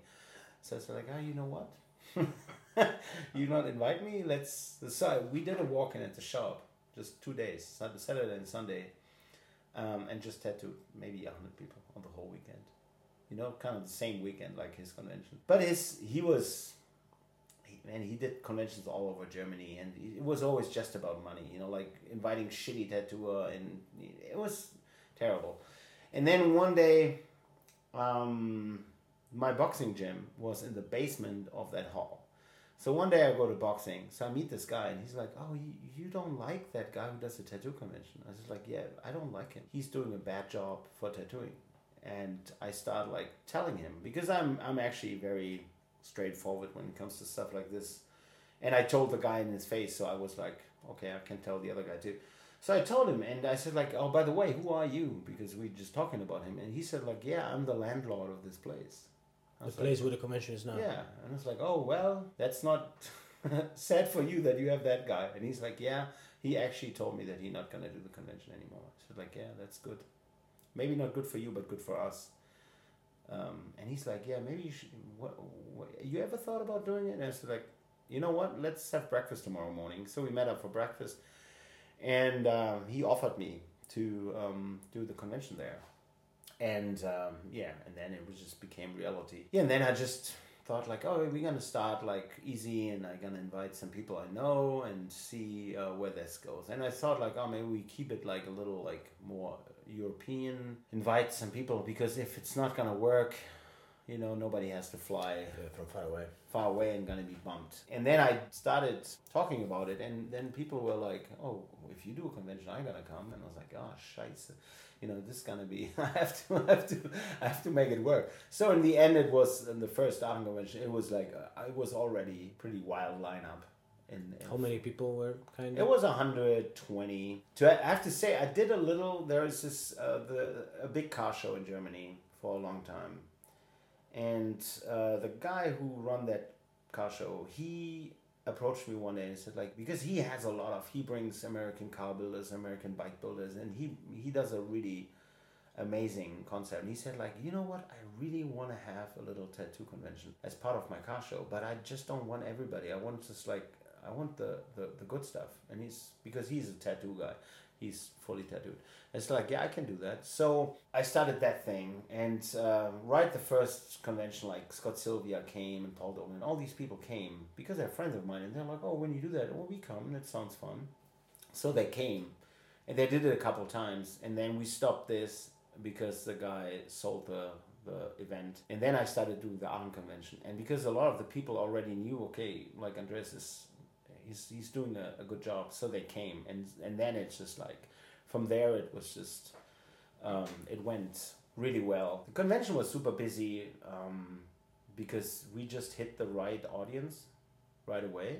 So it's like, oh, you know what? <laughs> you not invite me? Let's. So we did a walk in at the shop, just two days, Saturday and Sunday, um, and just tattooed maybe hundred people on the whole weekend. You know, kind of the same weekend like his convention. But his he was and he did conventions all over Germany, and it was always just about money. You know, like inviting shitty tattooer, and it was terrible. And then one day, um, my boxing gym was in the basement of that hall. So one day I go to boxing, so I meet this guy, and he's like, "Oh, you, don't like that guy who does the tattoo convention?" I was like, "Yeah, I don't like him. He's doing a bad job for tattooing." And I start like telling him because I'm I'm actually very straightforward when it comes to stuff like this. And I told the guy in his face, so I was like, "Okay, I can tell the other guy too." So I told him, and I said like, "Oh, by the way, who are you?" Because we are just talking about him, and he said like, "Yeah, I'm the landlord of this place." The place where the convention is now. Yeah, and it's like, "Oh well, that's not <laughs> sad for you that you have that guy." And he's like, "Yeah, he actually told me that he's not gonna do the convention anymore." Said like, "Yeah, that's good. Maybe not good for you, but good for us." Um, and he's like, "Yeah, maybe you should. What, what, you ever thought about doing it?" And I said like, "You know what? Let's have breakfast tomorrow morning." So we met up for breakfast and um, he offered me to um, do the convention there. And um, yeah, and then it was just became reality. Yeah, and then I just thought like, oh, we're gonna start like easy, and I'm gonna invite some people I know and see uh, where this goes. And I thought like, oh, maybe we keep it like a little like more European, invite some people because if it's not gonna work, you know, nobody has to fly Yeah, from far away. far away and gonna be bumped. And then I started talking about it, and then people were like, "Oh, if you do a convention, I'm gonna come." And I was like, "Oh, scheiße, you know, this is gonna be. <laughs> I have to, <laughs> I have to, I have to make it work." So in the end, it was in the first Aachen convention. It was like uh, it was already pretty wild lineup. In, in How many people were kind of it was 120. to I have to say, I did a little. There is this uh, the a big car show in Germany for a long time, and uh, the guy who run that car show, he approached me one day and said like because he has a lot of he brings American car builders, American bike builders, and he he does a really amazing concept. And he said like, you know what, I really want to have a little tattoo convention as part of my car show, but I just don't want everybody. I want just like I want the, the, the good stuff. And he's because he's a tattoo guy. He's fully tattooed. It's like, yeah, I can do that. So I started that thing, and uh, right the first convention, like Scott Sylvia came and Paul Dobleman, all these people came because they're friends of mine, and they're like, oh, when you do that, oh, we come. That sounds fun. So they came, and they did it a couple times, and then we stopped this because the guy sold the the event, and then I started doing the arm convention, and because a lot of the people already knew, okay, like Andreas is, he's he's doing a, a good job, so they came, and and then it's just like, from there it was just, um, it went really well. The convention was super busy, um, because we just hit the right audience, right away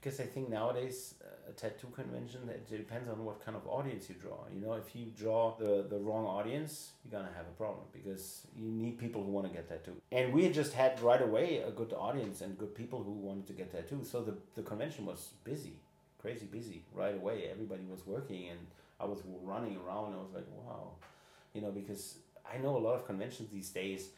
because I think nowadays uh, a tattoo convention it depends on what kind of audience you draw. You know, if you draw the the wrong audience, you're gonna have a problem because you need people who want to get tattooed. And we just had right away a good audience and good people who wanted to get tattooed. So the the convention was busy, crazy busy right away. Everybody was working and I was running around. I was like, wow, you know, because I know a lot of conventions these days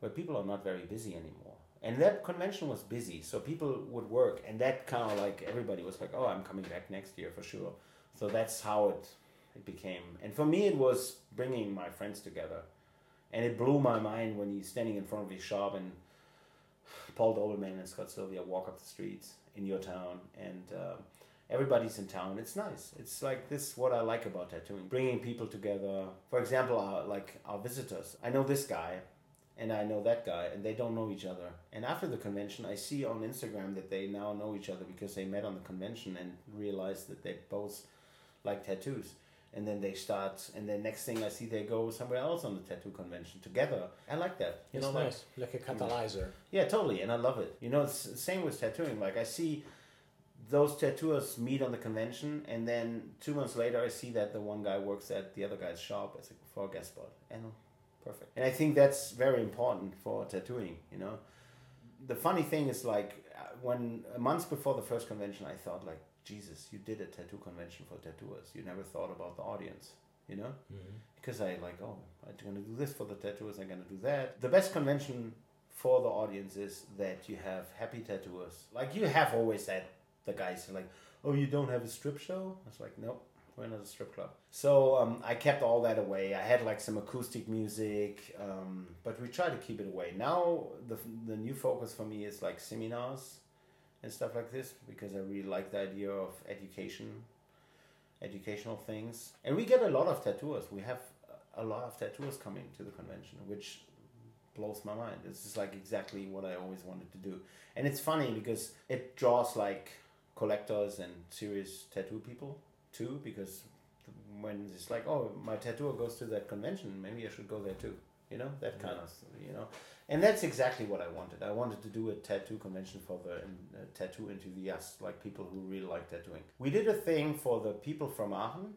where people are not very busy anymore. And that convention was busy, so people would work, and that kind of like everybody was like, "Oh, I'm coming back next year for sure." So that's how it it became. And for me, it was bringing my friends together, and it blew my mind when you're standing in front of his shop and Paul Dobleman and Scott Sylvia walk up the streets in your town, and uh, everybody's in town. It's nice. It's like this. What I like about tattooing, bringing people together. For example, our, like our visitors. I know this guy and I know that guy, and they don't know each other. And after the convention, I see on Instagram that they now know each other because they met on the convention and realized that they both like tattoos. And then they start, and then next thing I see, they go somewhere else on the tattoo convention together. I like that. You It's know, like- nice, like a catalyzer. yeah, totally, and I love it. You know, it's the same with tattooing. Like I see those tattooers meet on the convention, and then two months later, I see that the one guy works at the other guy's shop as a, for a guest spot, and perfect. And I think that's very important for tattooing. You know, the funny thing is like uh, when a month before the first convention, I thought like, Jesus, you did a tattoo convention for tattooers. You never thought about the audience. You know because I like, oh, I'm gonna do this for the tattooers. I'm gonna do that. The best convention for the audience is that you have happy tattooers. Like you have always said, the guys are like, oh, you don't have a strip show. I was like, nope. We're not a strip club. So um, I kept all that away. I had like some acoustic music, um, but we try to keep it away. Now the, the new focus for me is like seminars and stuff like this because I really like the idea of education educational things. And we get a lot of tattooers. We have a lot of tattooers coming to the convention, which blows my mind. This is like exactly what I always wanted to do. And it's funny because it draws like collectors and serious tattoo people too, because when it's like, oh, my tattoo goes to that convention, maybe I should go there too. You know, that kind of, you know. And that's exactly what I wanted. I wanted to do a tattoo convention for the uh, tattoo enthusiasts, like people who really like tattooing. We did a thing for the people from Aachen,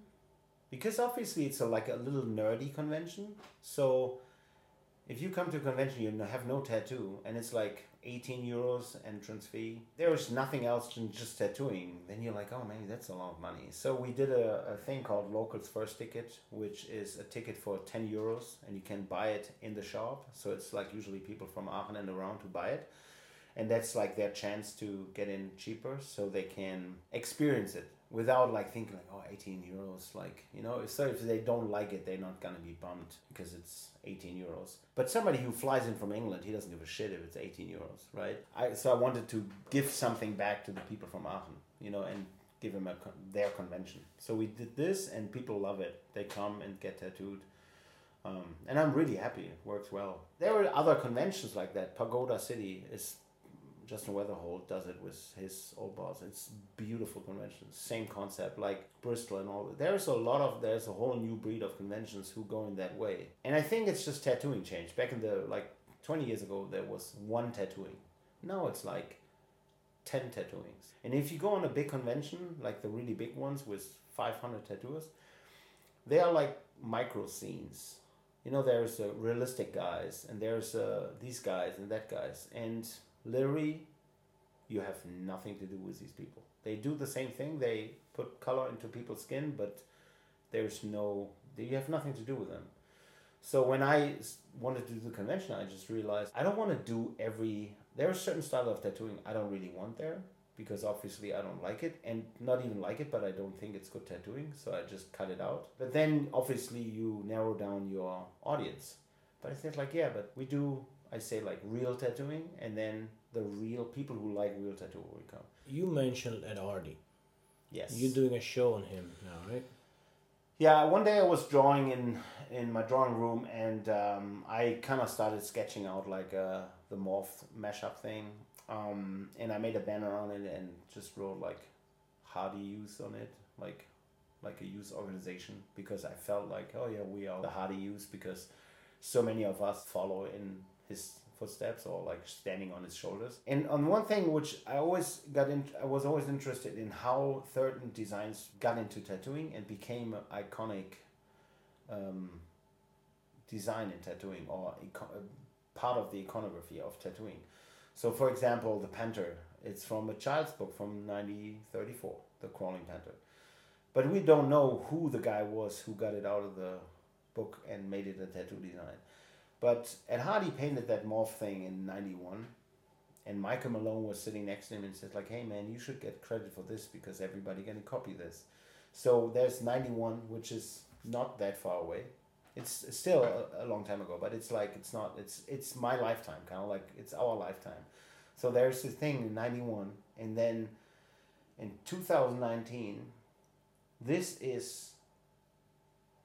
because obviously it's a, like a little nerdy convention. So if you come to a convention, you have no tattoo, and it's like 18 euros entrance fee. There is nothing else than just tattooing. Then you're like, oh, maybe that's a lot of money. So we did a, a thing called Locals First Ticket, which is a ticket for 10 euros, and you can buy it in the shop. So it's like usually people from Aachen and around who buy it. And that's like their chance to get in cheaper so they can experience it without like thinking like oh 18 euros like you know so if they don't like it they're not gonna be bummed because it's 18 euros but somebody who flies in from england he doesn't give a shit if it's 18 euros right? I, so i wanted to give something back to the people from aachen you know and give them a their convention. So we did this and people love it. They come and get tattooed. Um, and i'm really happy. It works well. There were other conventions like that. Pagoda city is Justin Weatherholtz does it with his old boss. It's beautiful conventions, same concept like Bristol and all. There's a lot of there's a whole new breed of conventions who go in that way, and I think it's just tattooing changed. Back in the like twenty years ago, there was one tattooing. Now it's like ten tattooings, and if you go on a big convention like the really big ones with five hundred tattooers, they are like micro scenes. You know, there's uh, realistic guys, and there's uh, these guys and that guys, and literally you have nothing to do with these people. They do the same thing. They put color into people's skin but there's no you have nothing to do with them. So when i wanted to do the convention i just realized i don't want to do every there are certain style of tattooing i don't really want there because obviously i don't like it and not even like it but i don't think it's good tattooing so i just cut it out. But then obviously you narrow down your audience. But i said like yeah but we do I say like real tattooing, and then the real people who like real tattoo will come. You mentioned Ed Hardy. Yes. You're doing a show on him now, right? Yeah, one day I was drawing in in my drawing room, and um, I kind of started sketching out like uh, the morph mashup thing, um, and I made a banner on it and just wrote like Hardy Youth on it, like like a youth organization, because I felt like oh yeah we are the Hardy Youth because so many of us follow in his footsteps or like standing on his shoulders. And on one thing which I always got in, I was always interested in how certain designs got into tattooing and became iconic um, design in tattooing or ico- part of the iconography of tattooing. So, for example, the panther. It's from a child's book from 1934, the crawling panther. But we don't know who the guy was who got it out of the book and made it a tattoo design. But Ed Hardy painted that morph thing in '91, and Michael Malone was sitting next to him and said like, "Hey man, you should get credit for this because everybody gonna copy this." So there's '91, which is not that far away. It's still a, a long time ago, but it's like it's not. It's it's my lifetime, kind of like it's our lifetime. So there's this thing in '91, and then in 2019, this is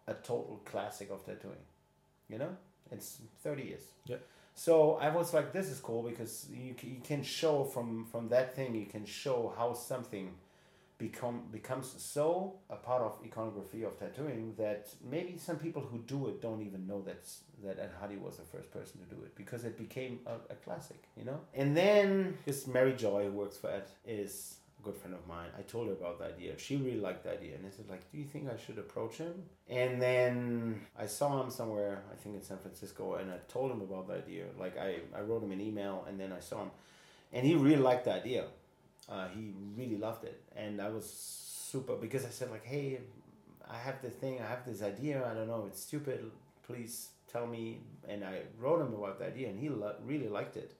a total classic of tattooing. You know it's 30 years. Yeah. So I was like, this is cool because you, you can show from from that thing you can show how something become becomes so a part of iconography of tattooing that maybe some people who do it don't even know that that Ed Hardy was the first person to do it because it became a, a classic, you know. And then this Mary Joy who works for Ed is good friend of mine. I told her about the idea. She really liked the idea, and I said, like, do you think I should approach him? And then I saw him somewhere, I think in San Francisco, and I told him about the idea. Like I, I wrote him an email, and then I saw him, and he really liked the idea. Uh, he really loved it, and I was super because I said like, hey, I have this thing, I have this idea. I don't know, it's stupid. Please tell me. And I wrote him about the idea, and he lo- really liked it.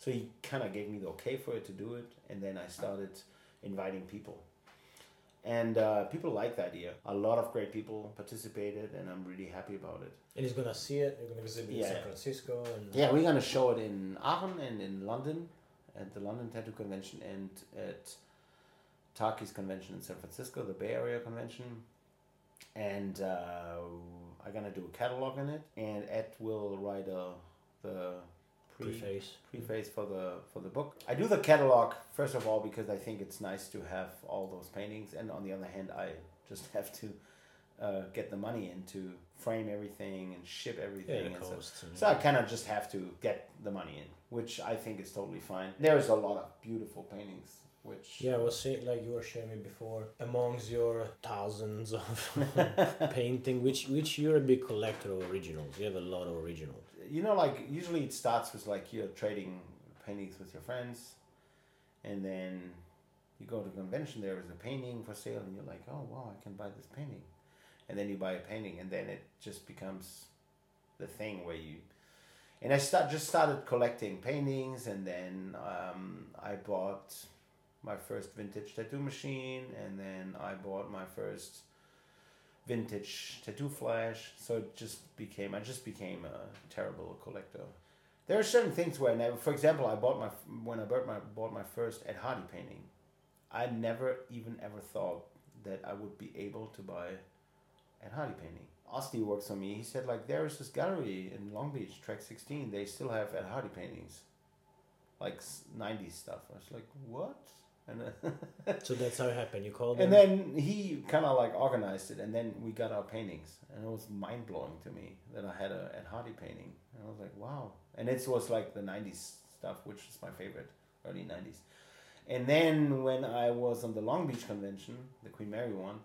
So he kind of gave me the okay for it to do it, and then I started inviting people. And uh, people like the idea. A lot of great people participated, and I'm really happy about it. And he's gonna see it. You're gonna visit it in Yeah. San Francisco and Yeah, we're gonna show it in Aachen and in London, at the London Tattoo Convention, and at Taki's convention in San Francisco, the Bay Area convention. And uh, I'm gonna do a catalog in it, and Ed will write a the pre preface. preface for the for the book. I do the catalog first of all because I think it's nice to have all those paintings, and on the other hand, I just <laughs> have to uh, get the money in to frame everything and ship everything. the and so, costs. and- so I kind of just have to get the money in, which I think is totally fine. There's a lot of beautiful paintings, which Yeah, I was saying like you were showing me before. Amongst your thousands of <laughs> painting, which which you're a big collector of originals. You have a lot of originals. You know, like usually it starts with like you're trading paintings with your friends, and then you go to a convention. There is a painting for sale, and you're like, oh wow, I can buy this painting, and then you buy a painting, and then it just becomes the thing where you. And I start just started collecting paintings, and then um, I bought my first vintage tattoo machine, and then I bought my first vintage tattoo flash. So it just became I just became a terrible collector. There are certain things where never, for example, I bought my when I bought my bought my first Ed Hardy painting. I never even ever thought that I would be able to buy Ed Hardy painting. Osti works for me. He said like there is this gallery in Long Beach, track sixteen. They still have Ed Hardy paintings, like '90s stuff. I was like, what? And <laughs> So that's how it happened. You called it and them. then he kind of like organized it, and then we got our paintings, and it was mind blowing to me that I had a Ed Hardy painting, and I was like, wow. And it was like the '90s stuff, which is my favorite, early '90s. And then when I was on the Long Beach convention, the Queen Mary one,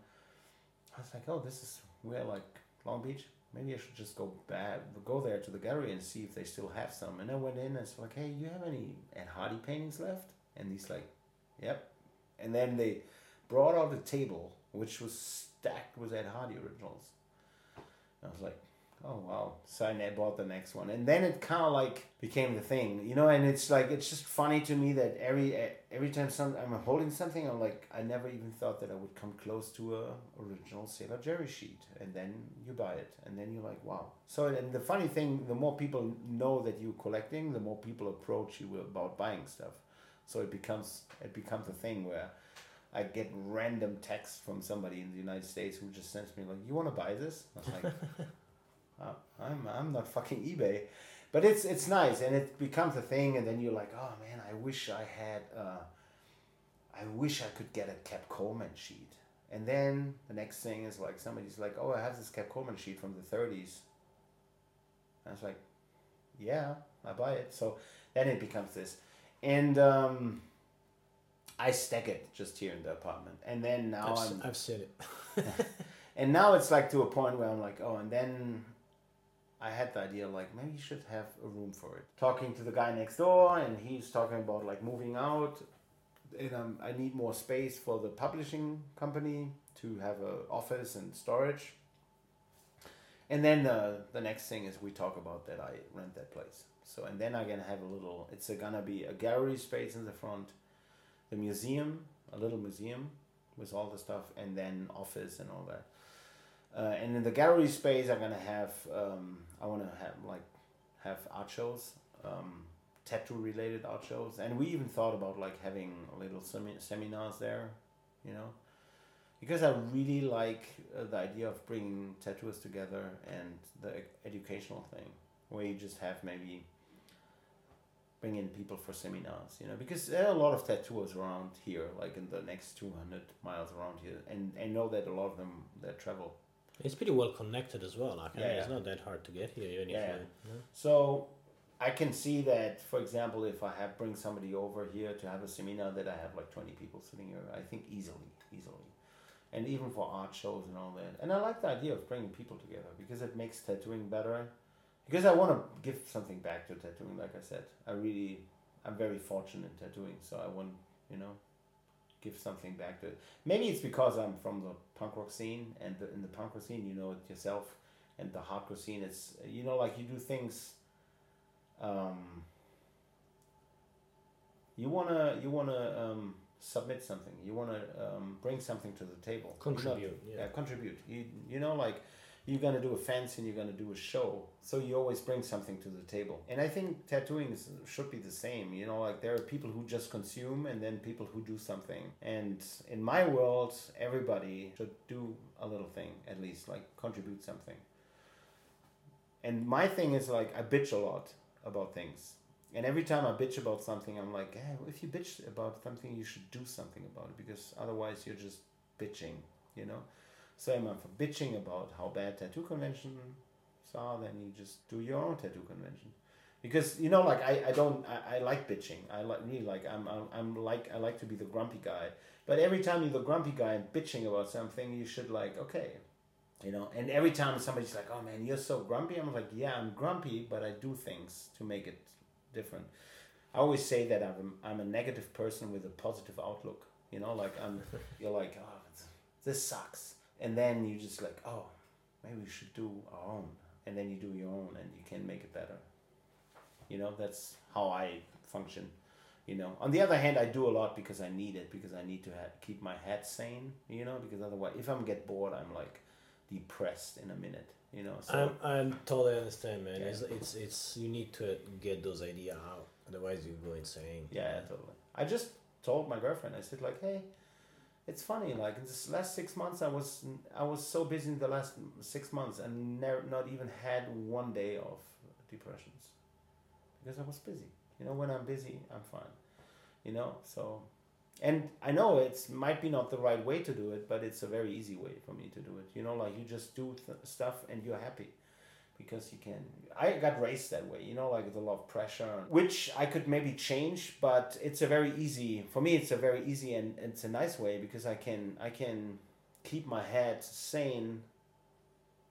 I was like, oh, this is where like Long Beach. Maybe I should just go back, go there to the gallery and see if they still have some. And I went in and it's like, hey, you have any Ed Hardy paintings left? And he's like, yep. And then they brought out a table which was stacked with Ed Hardy originals. I was like, oh wow. So I bought the next one, and then it kind of like became the thing, you know. And it's like it's just funny to me that every every time some I'm holding something, I'm like I never even thought that I would come close to a original Sailor Jerry sheet, and then you buy it, and then you're like wow. So and the funny thing, the more people know that you're collecting, the more people approach you about buying stuff. So it becomes it becomes a thing where I get random texts from somebody in the United States who just sends me like, "You want to buy this?" I was like, <laughs> oh, "I'm I'm not fucking eBay," but it's it's nice and it becomes a thing, and then you're like, "Oh man, I wish I had, uh, I wish I could get a Cap Coleman sheet." And then the next thing is like somebody's like, "Oh, I have this Cap Coleman sheet from the '30s." And I was like, "Yeah, I buy it." So then it becomes this, and. um I stack it just here in the apartment, and then now I've, I'm, I've said it. <laughs> and now it's like to a point where I'm like, oh, and then I had the idea like maybe you should have a room for it. Talking to the guy next door, and he's talking about like moving out, and um, I need more space for the publishing company to have a office and storage. And then uh, the next thing is we talk about that I rent that place. So and then I'm gonna have a little. It's a, gonna be a gallery space in the front, the museum, a little museum with all the stuff, and then office and all that. Uh, and in the gallery space, I'm gonna have. Um, I want to have like have art shows, um, tattoo related art shows, and we even thought about like having little semi- seminars there, you know, because I really like uh, the idea of bringing tattooers together and the educational thing, where you just have maybe bring in people for seminars, you know, because there are a lot of tattooers around here, like in the next 200 miles around here, and I know that a lot of them that travel. It's pretty well connected as well. Like, Yeah, it's not that hard to get here, even Yeah. if you. No? So I can see that, for example, if I have bring somebody over here to have a seminar, that I have like 20 people sitting here, I think easily, easily. And even for art shows and all that. And I like the idea of bringing people together because it makes tattooing better. Because I want to give something back to tattooing, like I said. I really, I'm very fortunate in tattooing, so I want, you know, give something back to it. Maybe it's because I'm from the punk rock scene, and the, in the punk rock scene, you know it yourself, and the hardcore scene, it's, you know, like you do things um, you wanna you wanna um, submit something. You wanna um, bring something to the table. You know- Contribute, yeah. yeah, contribute. You you know like you're gonna do a fanzine and you're gonna do a show, so you always bring something to the table. And I think tattooing is, should be the same. You know, like there are people who just consume and then people who do something. And in my world, everybody should do a little thing at least, like contribute something. And my thing is like I bitch a lot about things. And every time I bitch about something, I'm like, hey, if you bitch about something, you should do something about it because otherwise you're just bitching, you know? So I'm for bitching about how bad tattoo conventions are, then you just do your own tattoo convention. Because you know, like I, I don't I, I like bitching. I like really like I'm, I'm I'm like I like to be the grumpy guy. But every time you're the grumpy guy and bitching about something, you should like okay, you know. And every time somebody's like, "Oh man, you're so grumpy," I'm like, "Yeah, I'm grumpy, but I do things to make it different." I always say that I'm I'm a negative person with a positive outlook. You know, like I'm you're like, "Oh, this sucks," and then you just like, "Oh, maybe we should do our own," and then you do your own, and you can make it better. You know, that's how I function. you know on the other hand i do a lot because i need it because i need to ha- keep my head sane you know because otherwise if i'm get bored i'm like depressed in a minute you know so I'm, I'm totally understand, man. Yeah. It's, it's it's you need to get those ideas out, otherwise you go insane. yeah, yeah totally i just told my girlfriend i said like hey it's funny like in this last six months i was i was so busy in the last six months and never not even had one day of depressions. Because i was busy. You know when i'm busy i'm fine. You know so and i know it's might be not the right way to do it but it's a very easy way for me to do it. You know like you just do th- stuff and you're happy because you can i got raised that way you know like lot of pressure which i could maybe change but it's a very easy for me it's a very easy and it's a nice way because i can i can keep my head sane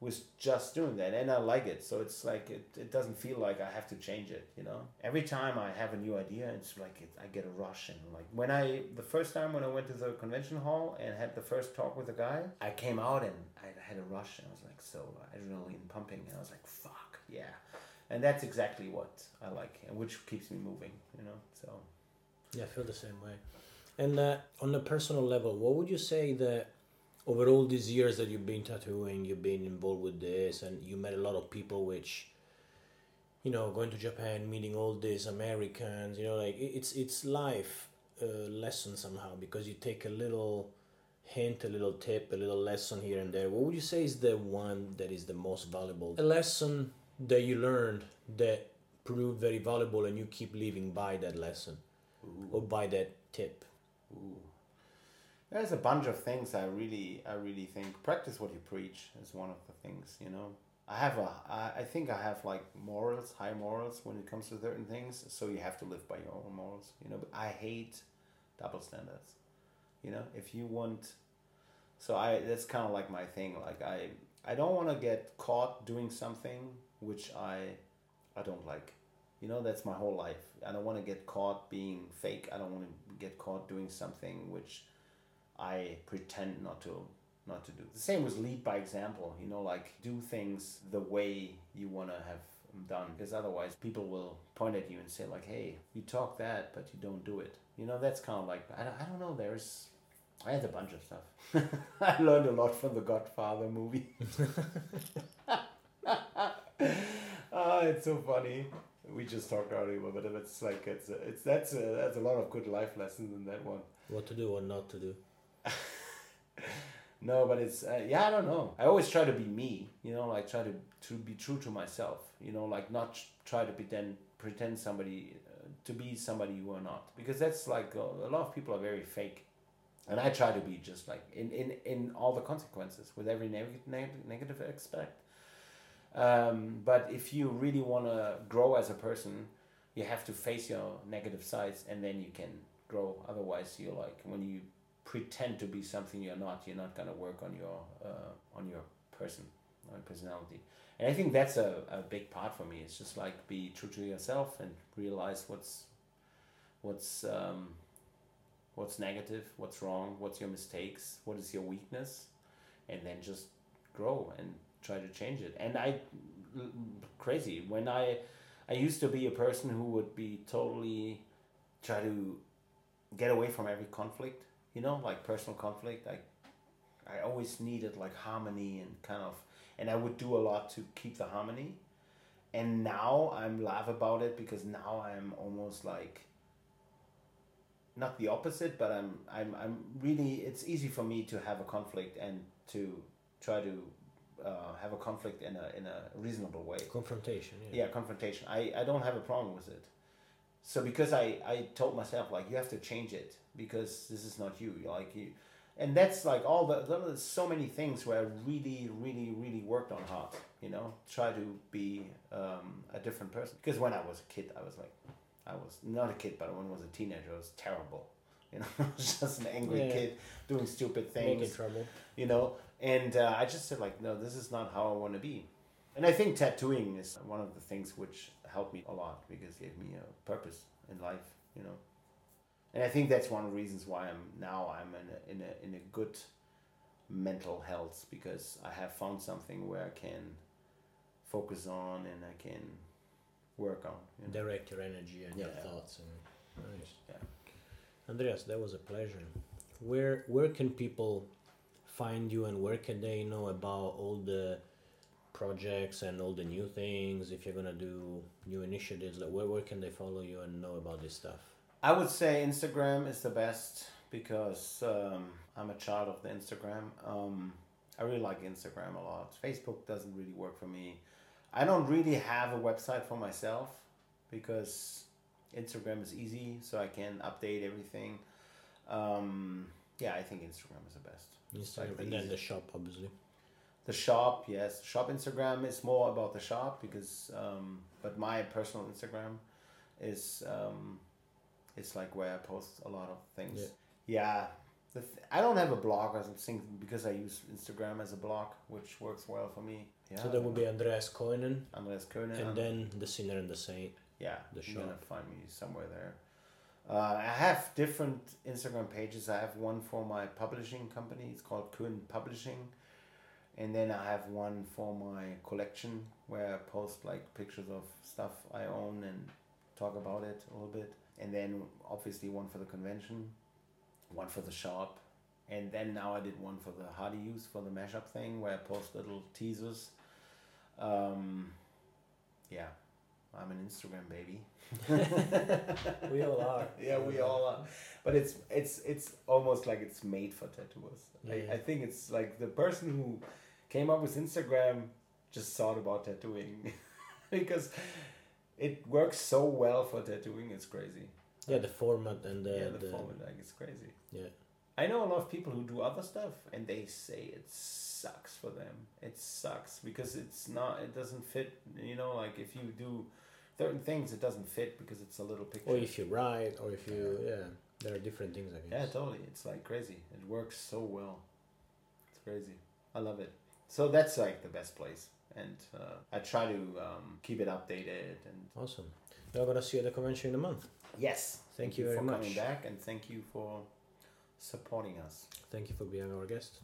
with just doing that and i like it. So it's like it, it doesn't feel like i have to change it you know? Every time i have a new idea it's like it, i get a rush and like when i the first time when i went to the convention hall and had the first talk with the guy i came out and i had a rush and i was like so adrenaline pumping and i was like fuck yeah. And that's exactly what i like and which keeps me moving you know so. Yeah, I feel the same way. And uh, on a personal level, what would you say that over all these years that you've been tattooing, you've been involved with this, and you met a lot of people, which, you know, going to Japan, meeting all these Americans, you know, like it's it's life uh, lesson somehow because you take a little hint, a little tip, a little lesson here and there. What would you say is the one that is the most valuable? A lesson that you learned that proved very valuable, and you keep living by that lesson or by that tip. Ooh. There's a bunch of things I really, I really think practice what you preach is one of the things. You know, I have a, I, I think I have like morals, high morals when it comes to certain things. So you have to live by your own morals. You know, but I hate double standards. You know, if you want, so I that's kind of like my thing. Like I, I don't want to get caught doing something which I, I don't like. You know, that's my whole life. I don't want to get caught being fake. I don't want to get caught doing something which I pretend not to not to do. The same with lead by example. You know, like do things the way you want to have done, because otherwise people will point at you and say like, "Hey, you talk that, but you don't do it." You know, that's kind of like I don't, I don't know. There's I had a bunch of stuff. <laughs> I learned a lot from the Godfather movie. <laughs> Ah, it's so funny. We just talked earlier, but it's like it's it's that's a, that's a lot of good life lessons in that one. What to do, what not to do. No, but it's uh, yeah, I don't know. I always try to be me, you know, like try to to be true to myself, you know, like not try to pretend pretend somebody uh, to be somebody you are not, because that's like uh, a lot of people are very fake, and I try to be just like in in in all the consequences with every neg- negative aspect. Um, but if you really want to grow as a person, you have to face your negative sides, and then you can grow. Otherwise, you're like when you pretend to be something you're not, you're not gonna work on your uh, on your person, on personality. And I think that's a, a big part for me. It's just like be true to yourself and realize what's what's um, what's negative, what's wrong, what's your mistakes, what is your weakness, and then just grow and try to change it. And I crazy when I I used to be a person who would be totally try to get away from every conflict, you know, like personal conflict. I I always needed like harmony and kind of and I would do a lot to keep the harmony. And now I'm laugh about it because now I'm almost like not the opposite, but I'm I'm I'm really it's easy for me to have a conflict and to try to uh, have a conflict in a in a reasonable way Confrontation, yeah. yeah confrontation i i don't have a problem with it so because i i told myself like you have to change it because this is not you. Like you and that's like all the there's so many things where i really really really worked on hard you know try to be um, a different person. Because when i was a kid i was like i was not a kid but when i was a teenager i was terrible. <laughs> You know <laughs> I was just an angry Yeah. kid doing stupid things Making trouble. you know? And uh, i just said like no this is not how i want to be. And i think tattooing is one of the things which helped me a lot because it gave me a purpose in life you know and i think that's one of the reasons why i'm now i'm in a, in a, in a good mental health because i have found something where i can focus on and i can work on you know? Direct your energy and your Yeah. thoughts. And Nice. Yeah. Andreas, that was a pleasure. Where where can people find you and where can they know about all the projects and all the new things if you're gonna do new initiatives like where, where can they follow you and know about this stuff I would say Instagram is the best because um, I'm a child of the Instagram. Um, I really like Instagram a lot. Facebook doesn't really work for me. I don't really have a website for myself because Instagram is easy, so I can update everything. Um, yeah, I think Instagram is the best. Instagram like the and then easy- the shop obviously The shop, yes, shop Instagram is more about the shop because, um, but my personal Instagram is um, it's like where I post a lot of things. Yeah. Yeah, the th- I don't have a blog or something because I use Instagram as a blog, which works well for me. Yeah. so that would be andreas Koenen Andreas Koenen. and then the sinner and the saint yeah, the you're gonna shop. find me somewhere there. Uh, I have different Instagram pages. I have one for my publishing company. It's called Kuhn Publishing, and then I have one for my collection where I post like pictures of stuff I own and talk about it a little bit. And then obviously one for the convention, one for the shop, and then now I did one for the Hardy Youth for the mashup thing where I post little teasers. Um, yeah, I'm an Instagram baby. <laughs> we all are <laughs> yeah, we all are. But it's it's it's almost like it's made for tattooers. Yeah. I, I think it's like the person who came up with Instagram just thought about tattooing <laughs> because it works so well for tattooing. It's crazy. yeah the format and the, yeah, the, the format like it's crazy. yeah I know a lot of people who do other stuff and they say it sucks for them. It sucks because it's not. It doesn't fit. You know, like if you do certain things, it doesn't fit because it's a little picture. or if you write or if you yeah there are different things i Yeah, totally. It's like crazy. It works so well. It's crazy. I love it. So that's like the best place, and uh, I try to um, keep it updated. And awesome we're gonna see you at the convention in a month yes, Thank you very much for much. coming back, and thank you for supporting us. thank you for being our guest